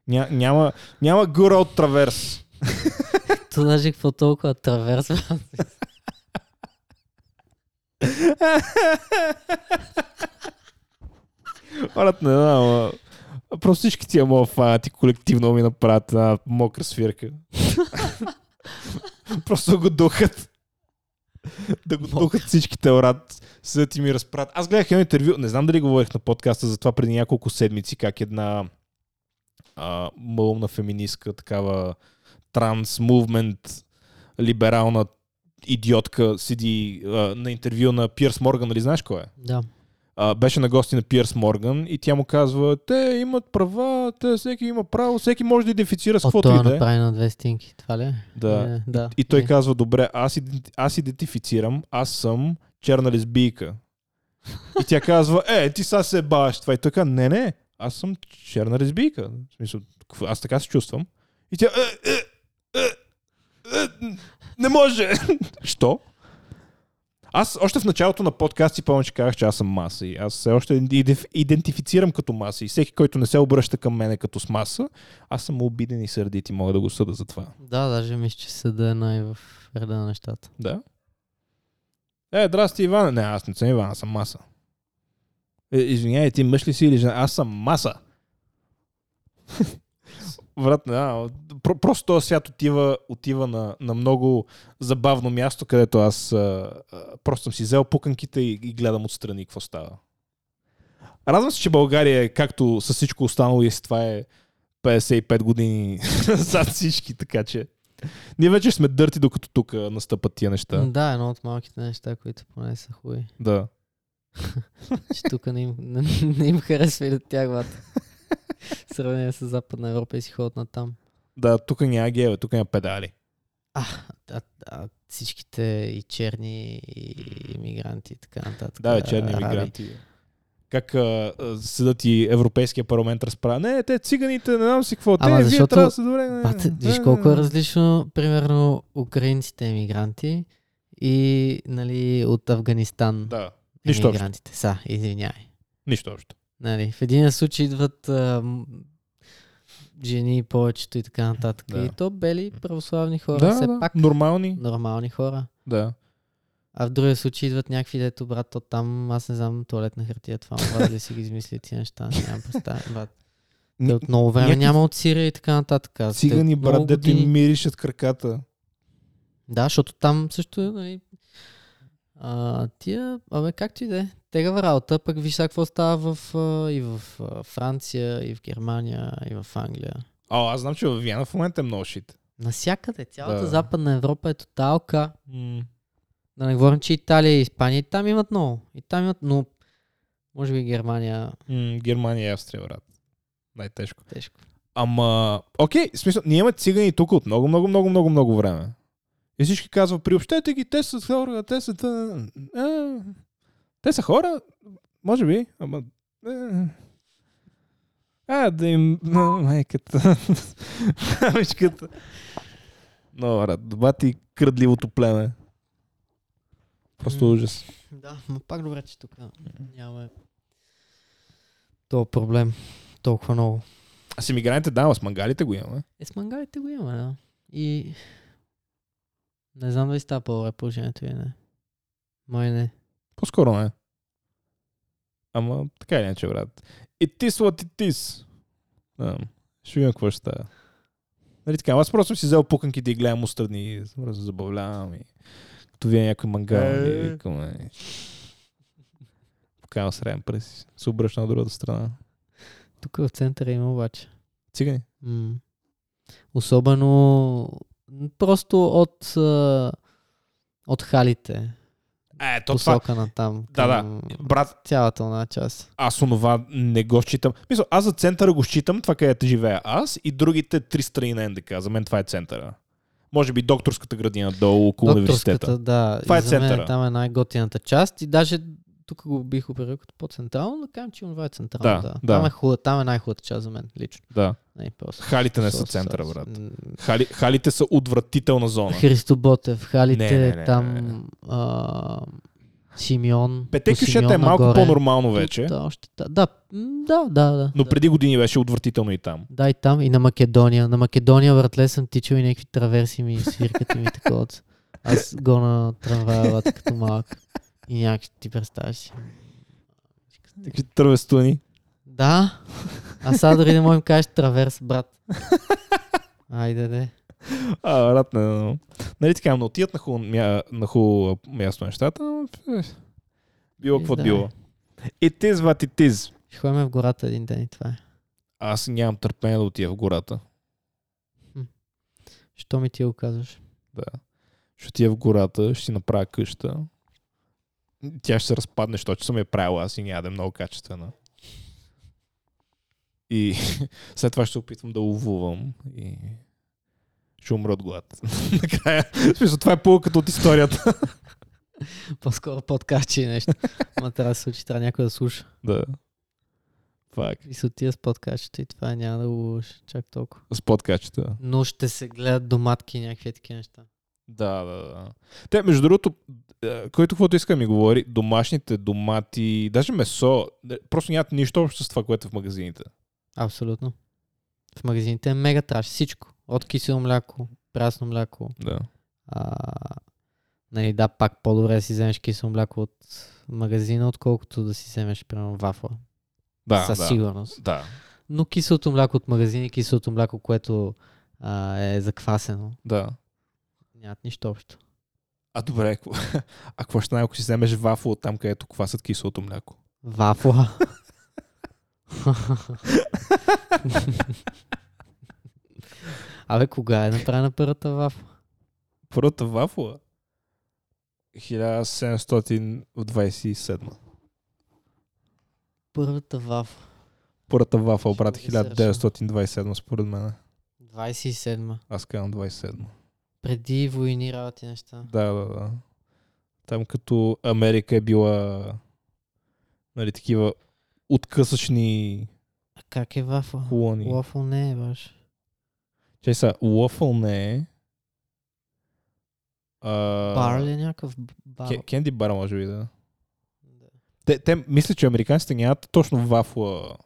Ня, няма, няма гора от траверс. То даже какво толкова траверс, брат? Не знам. Просто всички тия моят фанати колективно ми направят една мокра свирка. *laughs* Просто го духат. да го духат всичките, брат. Седят и ми разправят. Аз гледах едно интервю, не знам дали говорих на подкаста за това преди няколко седмици, как една а, малумна феминистка, такава транс мувмент, либерална идиотка седи а, на интервю на Пирс Морган, нали знаеш кой е? Да. а, беше на гости на Пирс Морган и тя му казва, те имат права, те всеки има право, всеки може да идентифицира с От каквото и да е. направи на две стинки, това ли? е? Да. Е, да. И той Е. казва, добре, аз, аз идентифицирам, аз съм черна лесбийка. И тя казва, е, ти сега се баваш това. И той казва, не, не, аз съм черна лесбийка. В смисъл, аз така се чувствам. И тя, е, е, е, е, не може. *laughs* Що? Аз още в началото на подкаст си помня, че казах, че аз съм маса. И аз все още идентиф- идентифицирам като маса. И всеки, който не се обръща към мене като с маса, аз съм обиден и сърдит и мога да го съда за това. Да, даже мисля, че съда е най в реда на нещата. Да. Е, здрасти, Иван. Не, аз не съм Иван, аз съм маса. Е, извиняй, ти мъж ли си или жена? Аз съм маса. *laughs* Знам, про- просто този свят отива, отива на, на много забавно място, където аз а, а, просто съм си взел пуканките и, и гледам отстрани какво става. Радвам се, че България, е както с всичко останало, и с това е 55 години *laughs* зад всички, така че ние вече сме дърти, докато тук настъпат тия неща. Да. да, едно от малките неща, които поне са хубави. Да. Че тук не им, не, не им харесва и да тягват. В сравнение с Западна Европа и си ходят на там. Да, тук няма геве, тук няма педали. А, а, а, всичките и черни, и иммигранти и така нататък. Да, черни араби. мигранти. Как а, а, седат и Европейския парламент разправя. Не, те циганите, не знам си какво. Те, Ама вие защото- трябва да се добре. не, виж колко е различно, примерно, украинците емигранти и нали, от Афганистан Да, нищо общо. емигрантите. Са, извинявай. Нищо общо. Нали, в един случай идват а, жени повечето и така нататък. Да. И то бели православни хора, Да, все да, пак нормални. нормални хора. Да. А в другия случай идват някакви дето, брат, то там, аз не знам, туалетна хартия, това, брат, да си ги измисли тия неща, нямам представа, брат. *laughs* Те от много време някакви няма от Сирия и така нататък. Аз, Цигани, от брат, дето им години- миришат краката. Да, защото там също, нали, а, тия, абе, както и да е, тегава работа, пък виж какво става в, а, и в а, Франция, и в Германия, и в Англия. О, аз знам, че в Виена в момента е много шит. Насякъде, цялата Да. Западна Европа е тоталка. Да не говорим, че Италия и Испания и там имат много. И там имат, но може би Германия М, Германия и Австрия, брат. Най-тежко. тежко. Ама, окей, смисъл, ние имаме цигани тук от много, много, много, много, много време. И всички казват, приобщете ги, те са хора, те са... та- А, те са хора, може би, ама... е, А, да им... а, Майката. Мамичката. Но, брат, бати кръдливото племе. Просто ужас. Да, но пак добре, че тук нямаме то проблем толкова много. А с иммигрантите, да, ама с мангалите го имаме. Е, с мангалите го имаме, да. И не знам дали става по-добре положението или не. Май не. По-скоро не. Ама така или иначе, брат. It is what it is. Да. Ще видим какво ще става. Нали така, аз просто съм си взел пуканките и гледам устрани и се забавлявам и като вие някой мангал и Е. викам, е. Покавам среден през се обръща на другата страна. Тук в центъра има обаче. Цигани? М. Особено просто от, от халите. Е, то това, посока на там. Да, да. брат, Цялата една част. аз онова не го считам. Мисля, аз за центъра го считам, това където живея аз и другите три страни на НДК. За мен това е центъра. Може би докторската градина долу около университета. Да. Това е за мен центъра. Там е най-готината част. И даже тук го бих оперирал като по-централно, да кажем, че това е централно. Да, Да, да. Там, е хубава, там е най-хубавата част за мен, лично. Да. Не, просто. Халите не са центъра, брат. Хали, халите са отвратителна зона. Христо Ботев, халите, Не, не, не, там не, не. А, Симеон. Пете кюшета е малко нагоре. по-нормално вече, Да, още, да, да, да, да, но да. преди години беше отвратително и там. Да, и там, и на Македония. На Македония, братле, съм тичал и някакви траверси ми, свиркат и ми такова. Аз го на трамвая, като малък. И някакви ти представяш си. Такива тървестуни. Да, а сега дори не можем кажеш траверс, брат. Айде, де. А, брат, не, не, не. Нали така, но отият на хубаво мя, на хубаво място нещата, но, е, било какво Да. било. It is what it is. Ще ходим в гората един ден и това е. Аз нямам търпение да отида в гората. Що ми ти го казваш? Да. Ще отида в гората, ще си направя къща. Тя ще се разпадне, защото съм я правил аз и няма да е много качествена. И *laughs* след това ще се опитвам да ловувам и ще умра от глад. *laughs* Накрая. Смисъл, това е полуката от историята. *laughs* По-скоро подкаст, че нещо. Ма трябва да се случи, трябва някой да слуша. да. Фак. И се отида с подкастчета и това няма да го чак толкова. С подкачета. Но ще се гледат доматки и някакви такива неща. Да, да, да. Те, между другото, е, който каквото иска ми говори, домашните домати, даже месо, е, просто нямат нищо общо с това, което е в магазините. Абсолютно. В магазините е мега траш. Всичко. От кисело мляко, прясно мляко. Да. А, нали, да, пак по-добре да си вземеш кисело мляко от магазина, отколкото да си вземеш, примерно, вафла. Да, Със да. сигурност. Да. Но киселото мляко от магазина и киселото мляко, което а, е заквасено, Да. Нямат нищо общо. А добре, *laughs* а какво ще ако си вземеш вафла от там, където квасят киселото мляко? Вафла. *laughs* Абе, кога е направена първата вафла? Първата вафла? 1727. Първата вафла. Първата вафла, брат, Ще го ресърчвам. 1927 според мен. 27-ма. Аз казвам 27. Преди войни работи неща. Да, да, да. Там като Америка е била нали, такива откъсъчни А как е вафла? колони. Лофъл не е баш. Чай са, лофъл не е. А, Бар ли е някакъв бар? Ке- Кенди бар, може би, да. Да. Те, те мисля, че американците нямат точно вафла.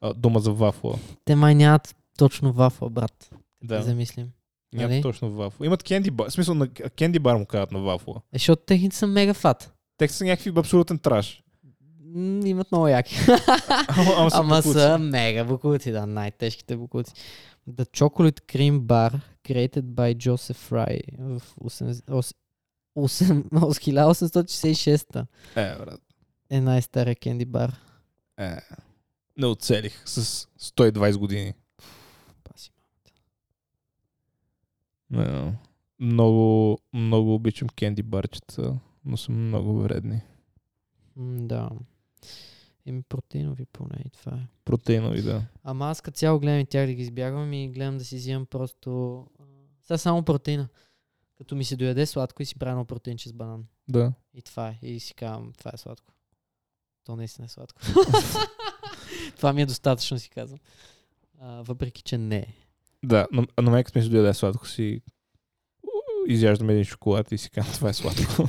А, дума за вафла. Те май нямат точно вафла, брат. Да. Да. Замислим. Няма Нали? точно вафла. Имат кенди бар. В смисъл на кенди бар му казват на вафла. Е, защото техните са мега фат. Те са някакви абсолютен траш. М, имат много яки. *laughs* Ама, ама, са Ама са мега букуци, да, най-тежките букуци. The Chocolate Cream Bar, created by Joseph Fry в 80 ос- осем- от 1866 Е, брат. е най-стария кенди бар. Е. Не оцелих с 120 години. Много, много обичам кенди барчета, но са много вредни. М, Да. Еми протеинови поне и това е. Протеинови, да. Ама аз като цяло гледам и тях да ги избягвам и гледам да си взимам просто... Сега само протеина. Като ми се дояде сладко и си правя едно протеинче с банан. Да. И това е. И си казвам, това е сладко. То наистина е сладко. *laughs* това ми е достатъчно, си казвам. А, въпреки, че не е. Да, но, но като ми се дояде сладко си изяждам един шоколад и си казвам, това е сладко. *laughs*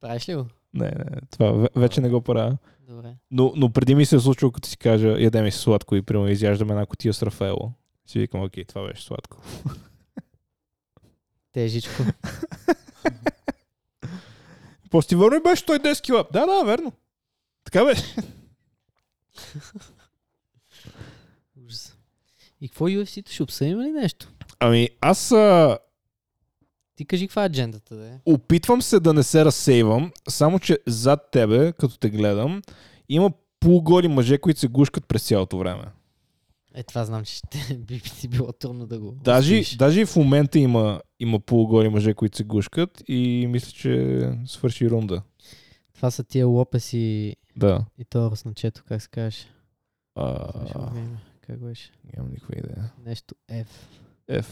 Правиш ли го? не, не, това ве- вече не го правя. Добре. Но, но преди ми се е случило, като си кажа, ядем си сладко и примерно изяждам една котия с Рафаело. Си викам, окей, това беше сладко. *laughs* Тежичко. *laughs* После ти върна и беше 110 кила. Да, да, верно. Така беше. И какво UFC-то? Ще обсъдим ли нещо? Ами, аз а, Ти кажи каква е аджендата, да е. опитвам се да не се разсейвам, само че зад тебе, като те гледам, има полуголи мъже, които се гушкат през цялото време. Е, това знам, че ще *laughs* би ти било трудно да го Даже, даже и в момента има, има полуголи мъже, които се гушкат и мисля, че свърши рунда. Това са тия лопеси Да. и то разначето, как се казваш. А. Как беше? нямам никаква идея. Нещо F. F.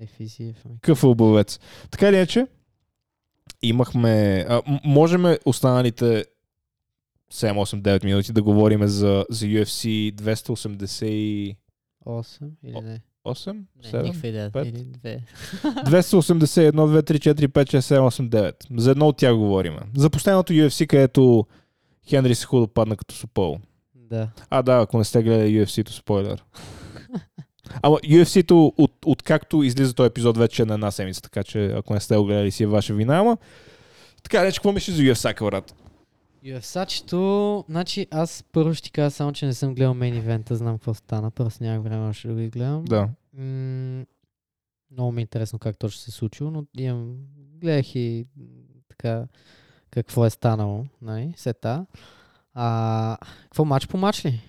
F и F. обувец. Така или иначе, имахме... А, можем останалите 7-8-9 минути да говорим за, за UFC 288? 8 или не? 7? Не, никаква идея. пет? Или 2. 281, 2, 3, 4, 5, 6, 7, 8, 9. За едно от тях говорим. За последното UFC, където Хенри се худо падна като супол. Да. А, да, ако не сте гледали UFC-то, спойлер. *laughs* Ама UFC-то, от, откакто излиза този епизод, вече е на една седмица, така че ако не сте го гледали, си е ваша вина, ама така рече, какво мислиш за UFC, брат? UFC-чето, значи аз първо ще ти кажа само, че не съм гледал мейн ивента, знам какво стана, просто нямах време още да го изгледам. Да. М- много ми е интересно как точно се е случило, но имам, гледах и така какво е станало, нали, сета. А, какво матч по матч ли?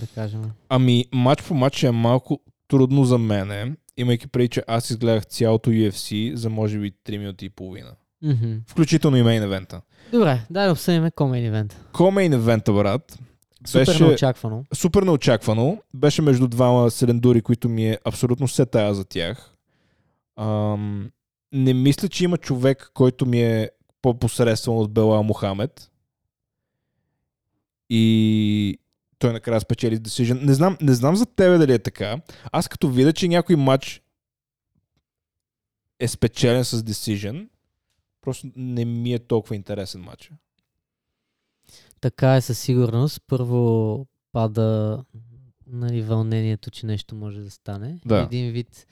Да кажем. Ами, матч по матч е малко трудно за мене, имайки преди, че аз изгледах цялото UFC за може би 3 минути и половина. Мгм. Включително и мейн евента. Добре, дай да обсъдим комейн ивент. Ко-мейн евента, брат, Супер Беше- неочаквано. супер неочаквано. Беше между двама селендури, които ми е абсолютно се тая за тях. Ам, не мисля, че има човек, който ми е по-посредствен от Белал Мухамед. И той накрая спечели decision. Не знам, не знам за тебе дали е така. Аз като видя, че някой матч е спечелен с decision, просто не ми е толкова интересен матч. Така е със сигурност. Първо пада нали, вълнението, че нещо може да стане. Да. Един вид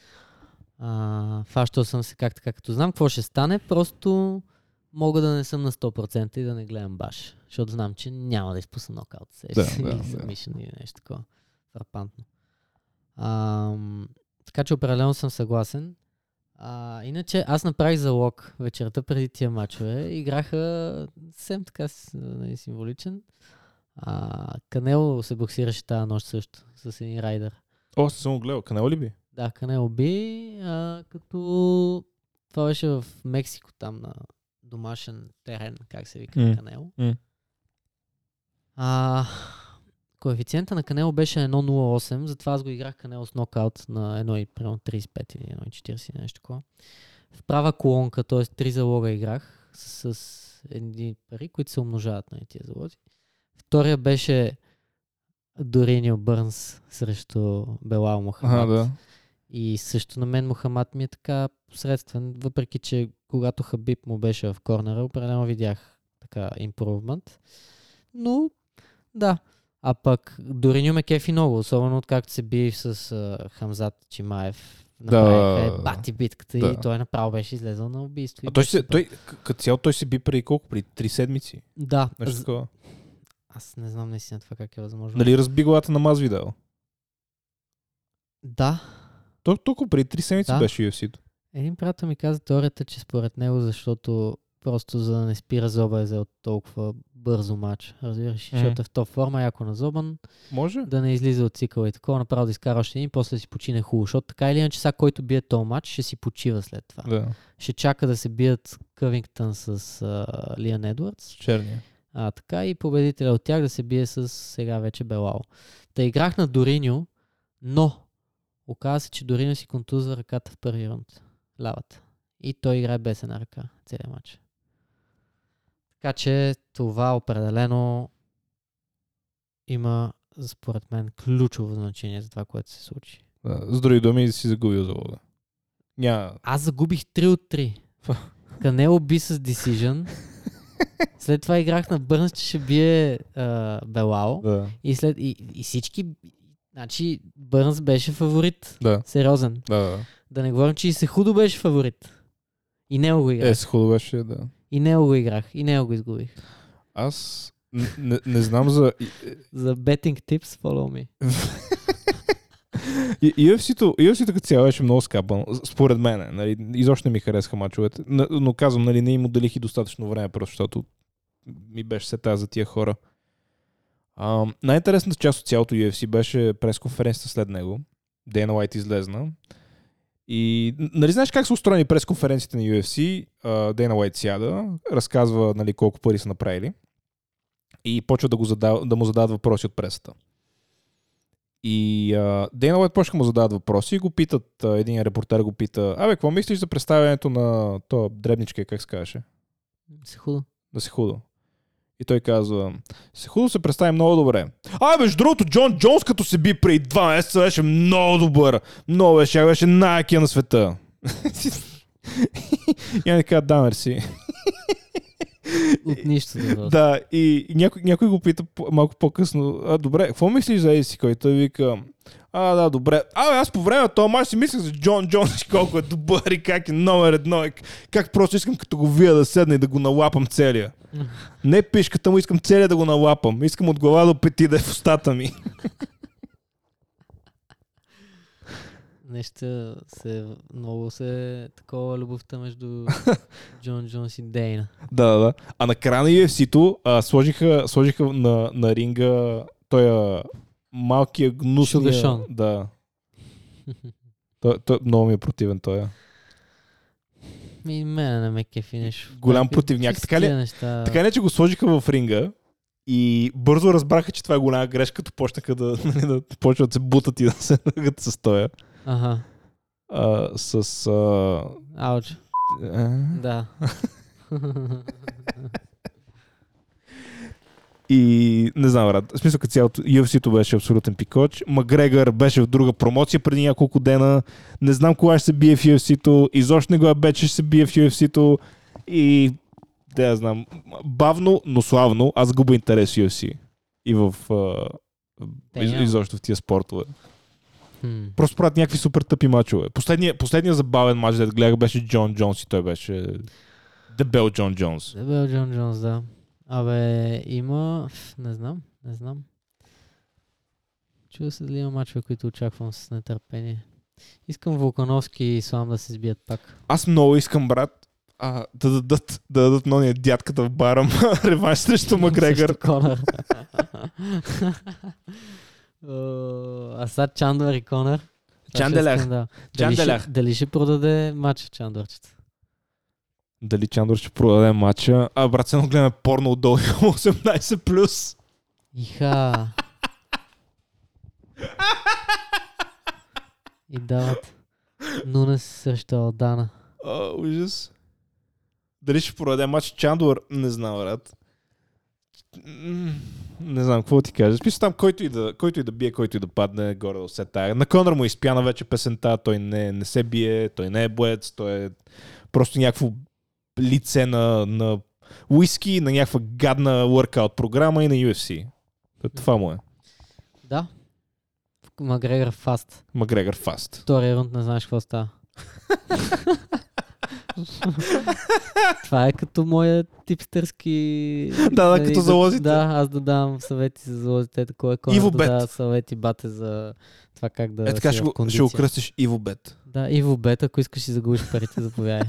а, фащал съм се как така, като знам какво ще стане, просто мога да не съм на 100% и да не гледам баш. Защото знам, че няма да изпусна нокаут. Да, Да, да, или да. или нещо такова. Фрапантно. Ам, така че определено съм съгласен. А, иначе аз направих залог вечерта преди тия мачове. Играха съвсем така нали, символичен. А, Канело се боксираше тази нощ също с един райдер. О, съм го гледал. Канал ли би? Да, Канело би, а, като това беше в Мексико, там на домашен терен, как се вика М. Канело. М. А, коефициента на Канело беше 1.08, затова аз го играх Канело с нокаут на 1.35 или 1.40 или нещо такова. В права колонка, т.е. три залога играх с, с едни пари, които се умножават на тия залози. Втория беше Доринио Бърнс срещу Белал Мухамад. Ага, да. И също на мен Мухамад ми е така посредствен, въпреки че когато Хабиб му беше в корнера, определено видях така импровмент. Но, да. А пък Дориньо ме кефи много, особено откакто се бие с а, Хамзат Чимаев. Да. Направиха бати битката Да. и той направо беше излезъл на убийство. А той, се, той като цяло той се би преди колко? При три седмици. Да, Нещо такова. аз не знам наистина това как е възможно. Нали разби главата на Мазвидал? Да, То, толкова преди три седмици Да. беше UFC-то. един приятел ми каза теорията, че според него, защото просто за да не спира зоба е взел толкова бързо матч. Разбираш, Мгм. защото е в топ форма, яко на зобан, Може? да не излиза от цикъла и такова, направо да изкара още един, после да си почине хубаво, защото така или иначе сега, който бие този матч, ще си почива след това. Да. Ще чака да се бият Къвингтън с а, Лиан Едвардс, Черния. а така и победителя от тях да се бие с сега вече Белао. Та играх на Дориньо, но оказа се, че Дориньо си контузва ръката в първи рунд. Лявата. И той играе без една ръка целият матч. Така че това определено има, според мен, ключово значение за това, което се случи. Да. С други думи си загубил залога. Няма. Аз загубих 3 от 3. Канело би с Decision. След това играх на Бърнс, че ще бие а, Белао. Да. И, след, и, и всички... Значи Бърнс беше фаворит. Да. Сериозен. Да, да. Да не говорим, че и Сехудо беше фаворит. И него го играх. Е, с хубаво беше, да. И него го играх. И него го изгубих. Аз не, не знам за... За betting tips, follow me. UFC-то, UFC-то като цяло беше много скапан, според мен. Нали, изобщо не ми харесаха мачовете. Но, но казвам, нали, не им отделих и достатъчно време, просто защото ми беше се тази за тия хора. А, най-интересната част от цялото UFC беше пресконференцията след него. Дейна Уайт излезна. И нали знаеш как са устроени пресконференциите на UFC? Дейна Уайт сяда, разказва нали, колко пари са направили и почва да, го задава, да му задават въпроси от пресата. И Дейна Уайт почнаха му задават въпроси и го питат, а, един репортер го пита, абе, какво мислиш за представянето на то дребничка, как се казваше? Сехудо. Да се худо. И той казва, се худо се представи много добре. А, между другото, Джон Джонс като се би преди два месеца беше много добър. Много беше, беше най-якия на света. *laughs* и аз така, да, мерси. От нищо да Да, и, някой, някой го пита малко по-късно, а, добре, какво мислиш за Еси, който вика, а, да, добре. Абе, аз по време на този мач си мислех за Джон Джонс, *laughs* колко е добър и как е номер едно, и как просто искам като го вия да седна и да го налапам целия. Не пишката му, искам целия да го налапам. Искам от глава до пети да е в устата ми. *laughs* Нещо се... Много се... Такова любовта между *laughs* Джон Джонс и Дейна. Да, да, да. А на края на UFC-то а, сложиха, сложиха на, на ринга той малкия. Sugar Sean. Да. Той, той, много ми е противен той. Ми, мене не ме кефи нещо. Голям противняк. Така ли- Неща. Така не, че го сложиха в ринга и бързо разбраха, че това е голяма грешка, като почнаха да, *laughs* нали, да почват да се бутат и да се ръгат с тоя. Ага. А, с... А, Ауч. а, Да. И не знам, брат. В смисъл, като цялото UFC-то беше абсолютен пикоч. Макгрегор беше в друга промоция преди няколко дена. Не знам кога ще се бие в UFC-то. Изобщо не го бе, че ще се бие в UFC-то. И да я знам. Бавно, но славно. Аз губа интерес в UFC. И в... Damn. изобщо в тия спортове. Хм. Просто правят някакви супер тъпи мачове. Последния, последния забавен мач, да гледах, беше Джон Джонс и той беше дебел Джон Джонс. Дебел Джон Джонс, да. Абе, има... Не знам, не знам. Чува се дали има мачове, които очаквам с нетърпение. Искам Вулкановски и Ислам да се сбият пак. Аз много искам, брат, а, да дадат, да дадат на ония дядката в бара *laughs* реванш срещу Макгрегор. *laughs* О, А сега Чандър и Конър. Чанделер. Дали Чанделер. ще, дали ще продаде матч Чандърчета? Дали Чандор ще продаде матча? А, брат, се гледаме порно отдолу *laughs* 18+. плюс. Иха. и дават Нунес срещу Алдана. А, ужас. Дали ще продаде матч Чандор? Не знам, брат. Не знам, какво ти кажа. Списал там, който и, да, който и да бие, който и да падне, горе да се тая. На Конър му изпяна вече песента, той не, не се бие, той не е боец, той е просто някакво лице на, на уиски, на някаква гадна workout програма и на UFC. Това му е. Макгрегор Фаст. Макгрегор Фаст. Втория рунд не знаеш какво става. *laughs* *laughs* Това е като моя типстърски... Да, да, като залозите. Да, аз да давам съвети за залозите. Такова е Иво да Бет. дава съвети бате за това как да Е така ще го, ще кондиция. го кръстиш Иво Бет. Да, Иво Бет, ако искаш си загубиш парите, заповядай.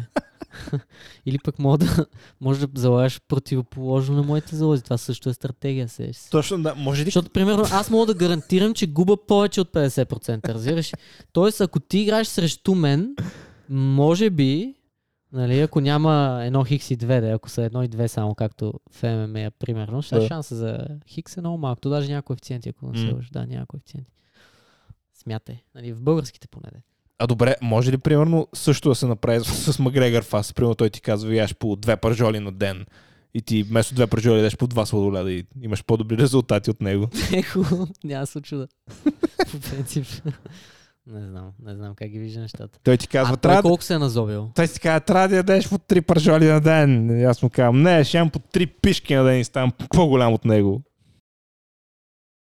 *laughs* Или пък мога да, може да залагаш противоположно на моите залози. Това също е стратегия, се. Точно да, може ли? Защото, примерно, аз мога да гарантирам, че губа повече от 50%, разбираш? Тоест, ако ти играеш срещу мен, може би, нали, ако няма едно хикс и две, да, ако са едно и две само, както в ММА, примерно, ще Да. шанса за хикс е много малък. То даже няма коефициенти, ако не се лъжа. Да, няма коефициенти. Смятай. Нали, в българските поне. де. А добре, може ли примерно също да се направи с, Макгрегор Фаст? Примерно той ти казва, яш по две пържоли на ден. И ти вместо две пържоли дадеш по два сладоледа и имаш по-добри *laughs* резултати от него. *laughs* Ехо, няма да се очуда. *laughs* По принцип. Не знам, не знам как ги вижда нещата. Той ти казва, а трябва колко се е назобил? Той си казва, трябва да ядеш по три пържоли на ден. И аз му казвам, не, ще имам по три пишки на ден и ставам по-голям от него.